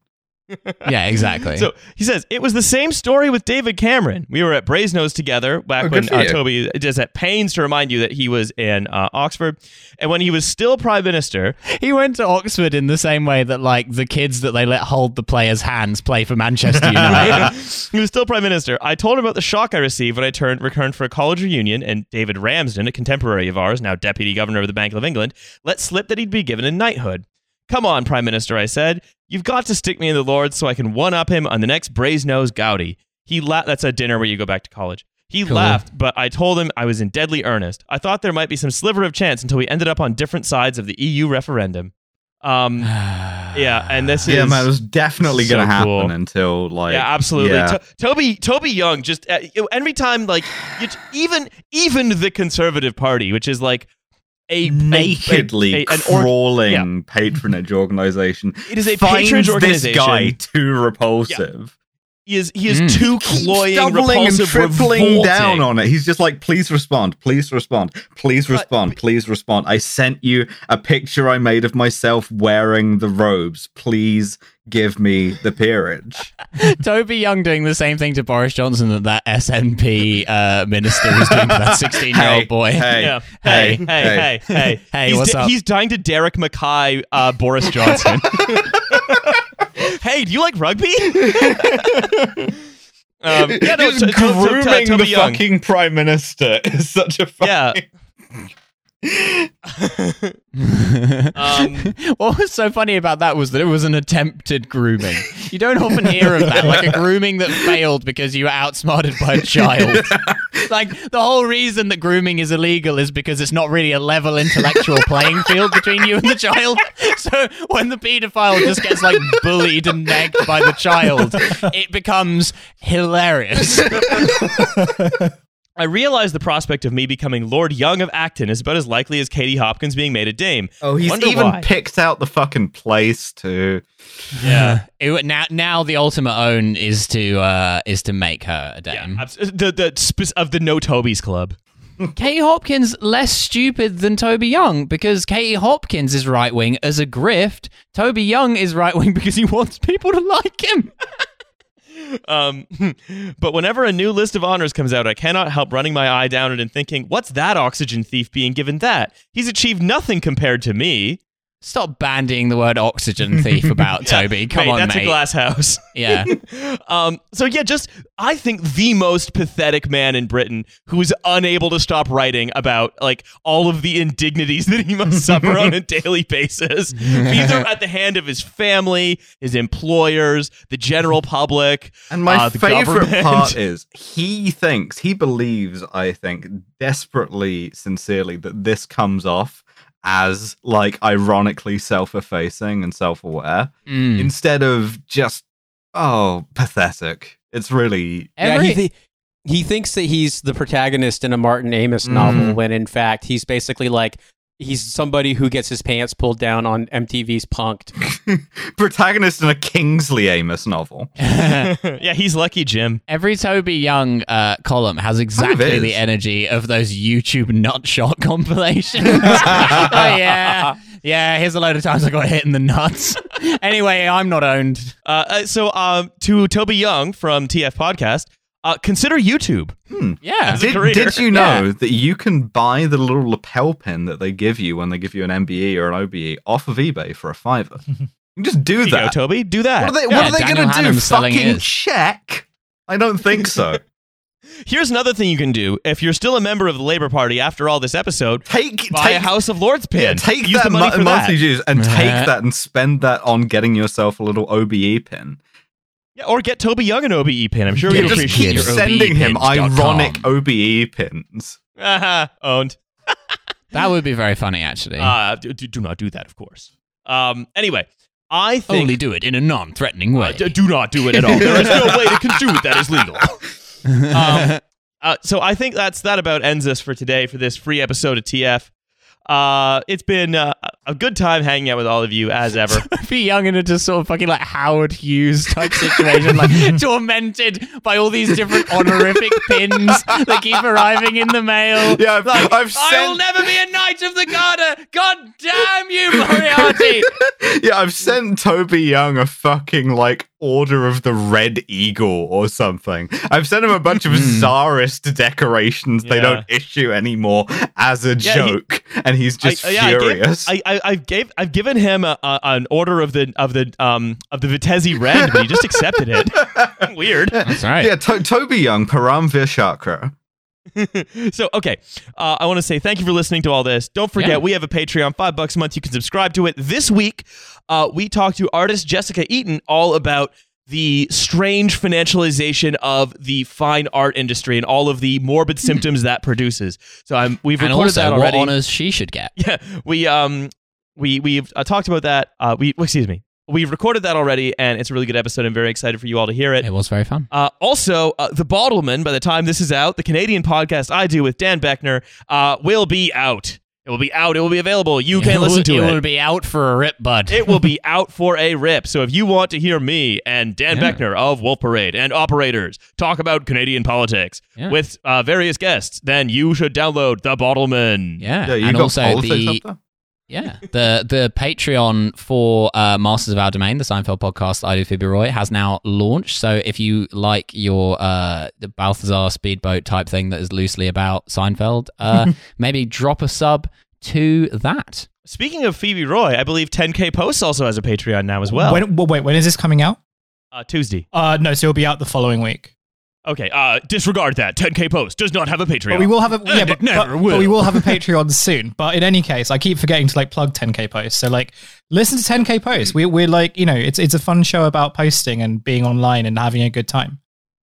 Yeah, exactly. So he says it was the same story with David Cameron. We were at Brasenose together back Oh, when good uh. Toby is at pains to remind you that he was in uh, Oxford, and when he was still prime minister. He went to Oxford in the same way that like the kids that they let hold the players' hands play for Manchester (laughs) United. he was still prime minister. I told him about the shock I received when I turned returned for a college reunion, and David Ramsden, a contemporary of ours, now deputy governor of the Bank of England, let slip that he'd be given a knighthood. Come on, Prime Minister, I said. You've got to stick me in the Lords so I can one up him on the next Brasenose Gaudy. He la- That's a dinner where you go back to college. He Cool. laughed, but I told him I was in deadly earnest. I thought there might be some sliver of chance until we ended up on different sides of the EU referendum. Um, (sighs) yeah, and this is Yeah, man, it was definitely so going to happen cool. until like. yeah, absolutely. yeah. To- Toby Toby Young just uh, every time like you t- even even the Conservative Party, which is like a nakedly a- a- an org- crawling patronage (laughs) organization. It is a patronage this guy too repulsive. He is he is Mm. too cloying, doubling and repulsive, tripling revolting. down on it. He's just like, please respond, please respond, please But- respond, please respond. I sent you a picture I made of myself wearing the robes. Please give me the peerage. (laughs) Toby Young doing the same thing to Boris Johnson that that SNP uh, minister was doing to that (laughs) 16 year old boy. Hey, (laughs) Yeah. hey, Hey, hey, hey, hey. Hey, he's, what's up? he's dying to Derek Mackay, uh, Boris Johnson. hey, do you like rugby? um, yeah, no, Just to- to- to- to- grooming Toby the Young. fucking prime minister is such a Yeah. Um, (laughs) what was so funny about that was that it was an attempted grooming. You don't often hear of that, like a (laughs) grooming that failed because you were outsmarted by a child. (laughs) like the whole reason that grooming is illegal is because it's not really a level intellectual playing field between you and the child. So when the paedophile just gets like bullied and nagged by the child, it becomes hilarious. I realize the prospect of me becoming Lord Young of Acton is about as likely as Katie Hopkins being made a dame. Oh, he's Wonder even why. picked out the fucking place too. Yeah. It- now, now the ultimate own is to uh, is to make her a dame. abs- the the sp- of the No Toby's Club. (laughs) Katie Hopkins less stupid than Toby Young because Katie Hopkins is right wing as a grift. Toby Young is right wing (laughs) because he wants people to like him. (laughs) Um, (laughs) but whenever a new list of honors comes out, I cannot help running my eye down it and thinking, "What's that oxygen thief being given that? He's achieved nothing compared to me." Stop bandying the word oxygen thief about (laughs) Toby. Come Mate, on, that's mate. a glass house. (laughs) yeah. (laughs) Um, so yeah, just I think the most pathetic man in Britain who is unable to stop writing about like all of the indignities that he must suffer on a daily basis, either at the hand of his family, his employers, the general public. And my uh, the favorite government. part is he thinks, he believes, I think, desperately, sincerely, that this comes off as like ironically self effacing and self aware Mm. instead of just, oh, pathetic. It's really. Every- yeah, he, thi- he thinks that he's the protagonist in a Martin Amis novel Mhm. when in fact he's basically like he's somebody who gets his pants pulled down on MTV's Punked. (laughs) protagonist in a Kingsley Amis novel. (laughs) yeah, he's lucky, Jim. Every Toby Young uh, column has exactly is. the energy of those YouTube nutshot (laughs) compilations. oh, yeah. Yeah, here's a load of times I got hit in the nuts. anyway, I'm not owned. Uh, uh, so um, to Toby Young from TF Podcast, uh, consider YouTube. Yeah. Did, did you know that you can buy the little lapel pin that they give you when they give you an MBE or an OBE off of eBay for a fiver? (laughs) You can just do Here you go, that. Toby. Do that. What are they, Yeah, they going to do? Hannum's Fucking his. check? I don't think so. (laughs) Here's another thing you can do. If you're still a member of the Labor Party after all this episode, Take buy take a House of Lords pin. Yeah, take Use that the money mo- for monthly that. dues and take that and spend that on getting yourself a little OBE pin. Yeah, or get Toby Young an OBE pin. I'm sure Yeah, he'd just appreciate keep it. your sending him OBEpins.com. ironic OBE pins. Aha, owned. (laughs) That would be very funny, actually. Uh, do, do not do that, of course. Um, anyway, I think Only do it in a non threatening way. Uh, do not do it at all. There is no way to construe it that is legal. (laughs) Um, uh, so I think that's that about ends us for today for this free episode of TF. Uh, it's been uh, a good time hanging out with all of you as (laughs) ever. be young in a just sort of fucking like Howard Hughes type situation, like (laughs) tormented by all these different honorific pins that keep arriving in the mail. Yeah, I've, Like, I've I will sent. never be a Knight of the Garter. God damn you, Moriarty! (laughs) yeah, I've sent Toby Young a fucking like Order of the Red Eagle or something. I've sent him a bunch of czarist decorations they don't issue anymore as a Yeah, he- joke, and he's just I, yeah, I gave- furious. I, I, I gave I've given him a, a, an order of the of the um of the Vitesse Red, but he just accepted it. (laughs) Weird. That's right. yeah, to- Toby Young, Paramvir Chakra. (laughs) so okay uh, i want to say thank you for listening to all this don't forget Yeah. we have a patreon five bucks a month you can subscribe to it this week uh, we talked to artist jessica eaton all about the strange financialization of the fine art industry and all of the morbid symptoms that produces so I'm, we've and recorded also, that what already honors she should get. (laughs) yeah we um we we've uh, talked about that uh we excuse me we've recorded that already and it's a really good episode i'm very excited for you all to hear it It was very fun. uh, also, uh, The Bottleman, by the time this is out, the Canadian podcast I do with Dan Boeckner, uh, will be out. It will be out. It will be available. You can listen to it. it. will be out for a rip, bud. It will be (laughs) out for a rip. So if you want to hear me and Dan Yeah. Boeckner of Wolf Parade and Operators talk about Canadian politics Yeah. with uh, various guests, then you should download The Bottleman. yeah. Yeah, you and got also politics the up there? Yeah, the the Patreon for uh, Masters of Our Domain, the Seinfeld podcast I do Phoebe Roy, has now launched. So if you like your uh, the Balthazar speedboat type thing that is loosely about Seinfeld, uh, (laughs) maybe drop a sub to that. Speaking of Phoebe Roy, I believe 10K Posts also has a Patreon now as well. When, w- wait, when is this coming out? uh, Tuesday. Uh, no, so it'll be out the following week. Okay, uh, disregard that. 10K Post does not have a Patreon. But we will have a yeah, And but, never but- will. but we will have a Patreon soon. But in any case, I keep forgetting to like plug 10k posts. So like, listen to 10k posts. We we're like, you know, it's it's a fun show about posting and being online and having a good time.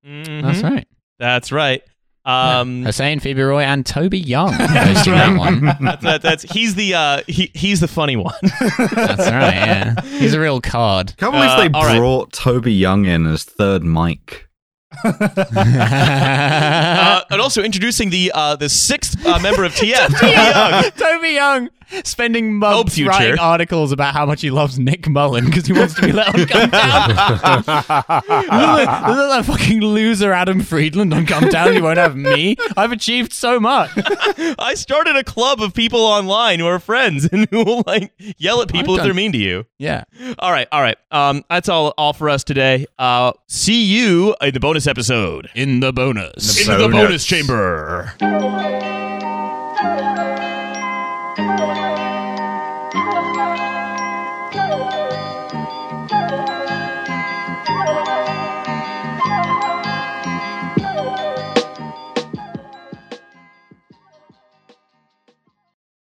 Mhm. That's right. That's right. Um, Hussein, Phoebe Roy, and Toby Young (laughs) hosting that one. (laughs) that's, that, that's he's the uh, he, he's the funny one. (laughs) That's right. Yeah, he's a real card. Can't believe Uh, they all right. brought Toby Young in as third mic. (laughs) (laughs) uh, and also introducing the uh, the sixth uh, member of TF, Toby Young. Toby Young spending Hope months future. writing articles about how much he loves Nick Mullen because he wants to be let on Come (laughs) Down. Isn't that fucking loser Adam Friedland on Cum Town? You won't have me. I've achieved so much. (laughs) I started a club of people online who are friends and who will like yell at people if they're done- mean to you. Yeah. All right, all right. Um, that's all all for us today. Uh, see you in the bonus episode. In the bonus. Into the Bonus. bonus chamber.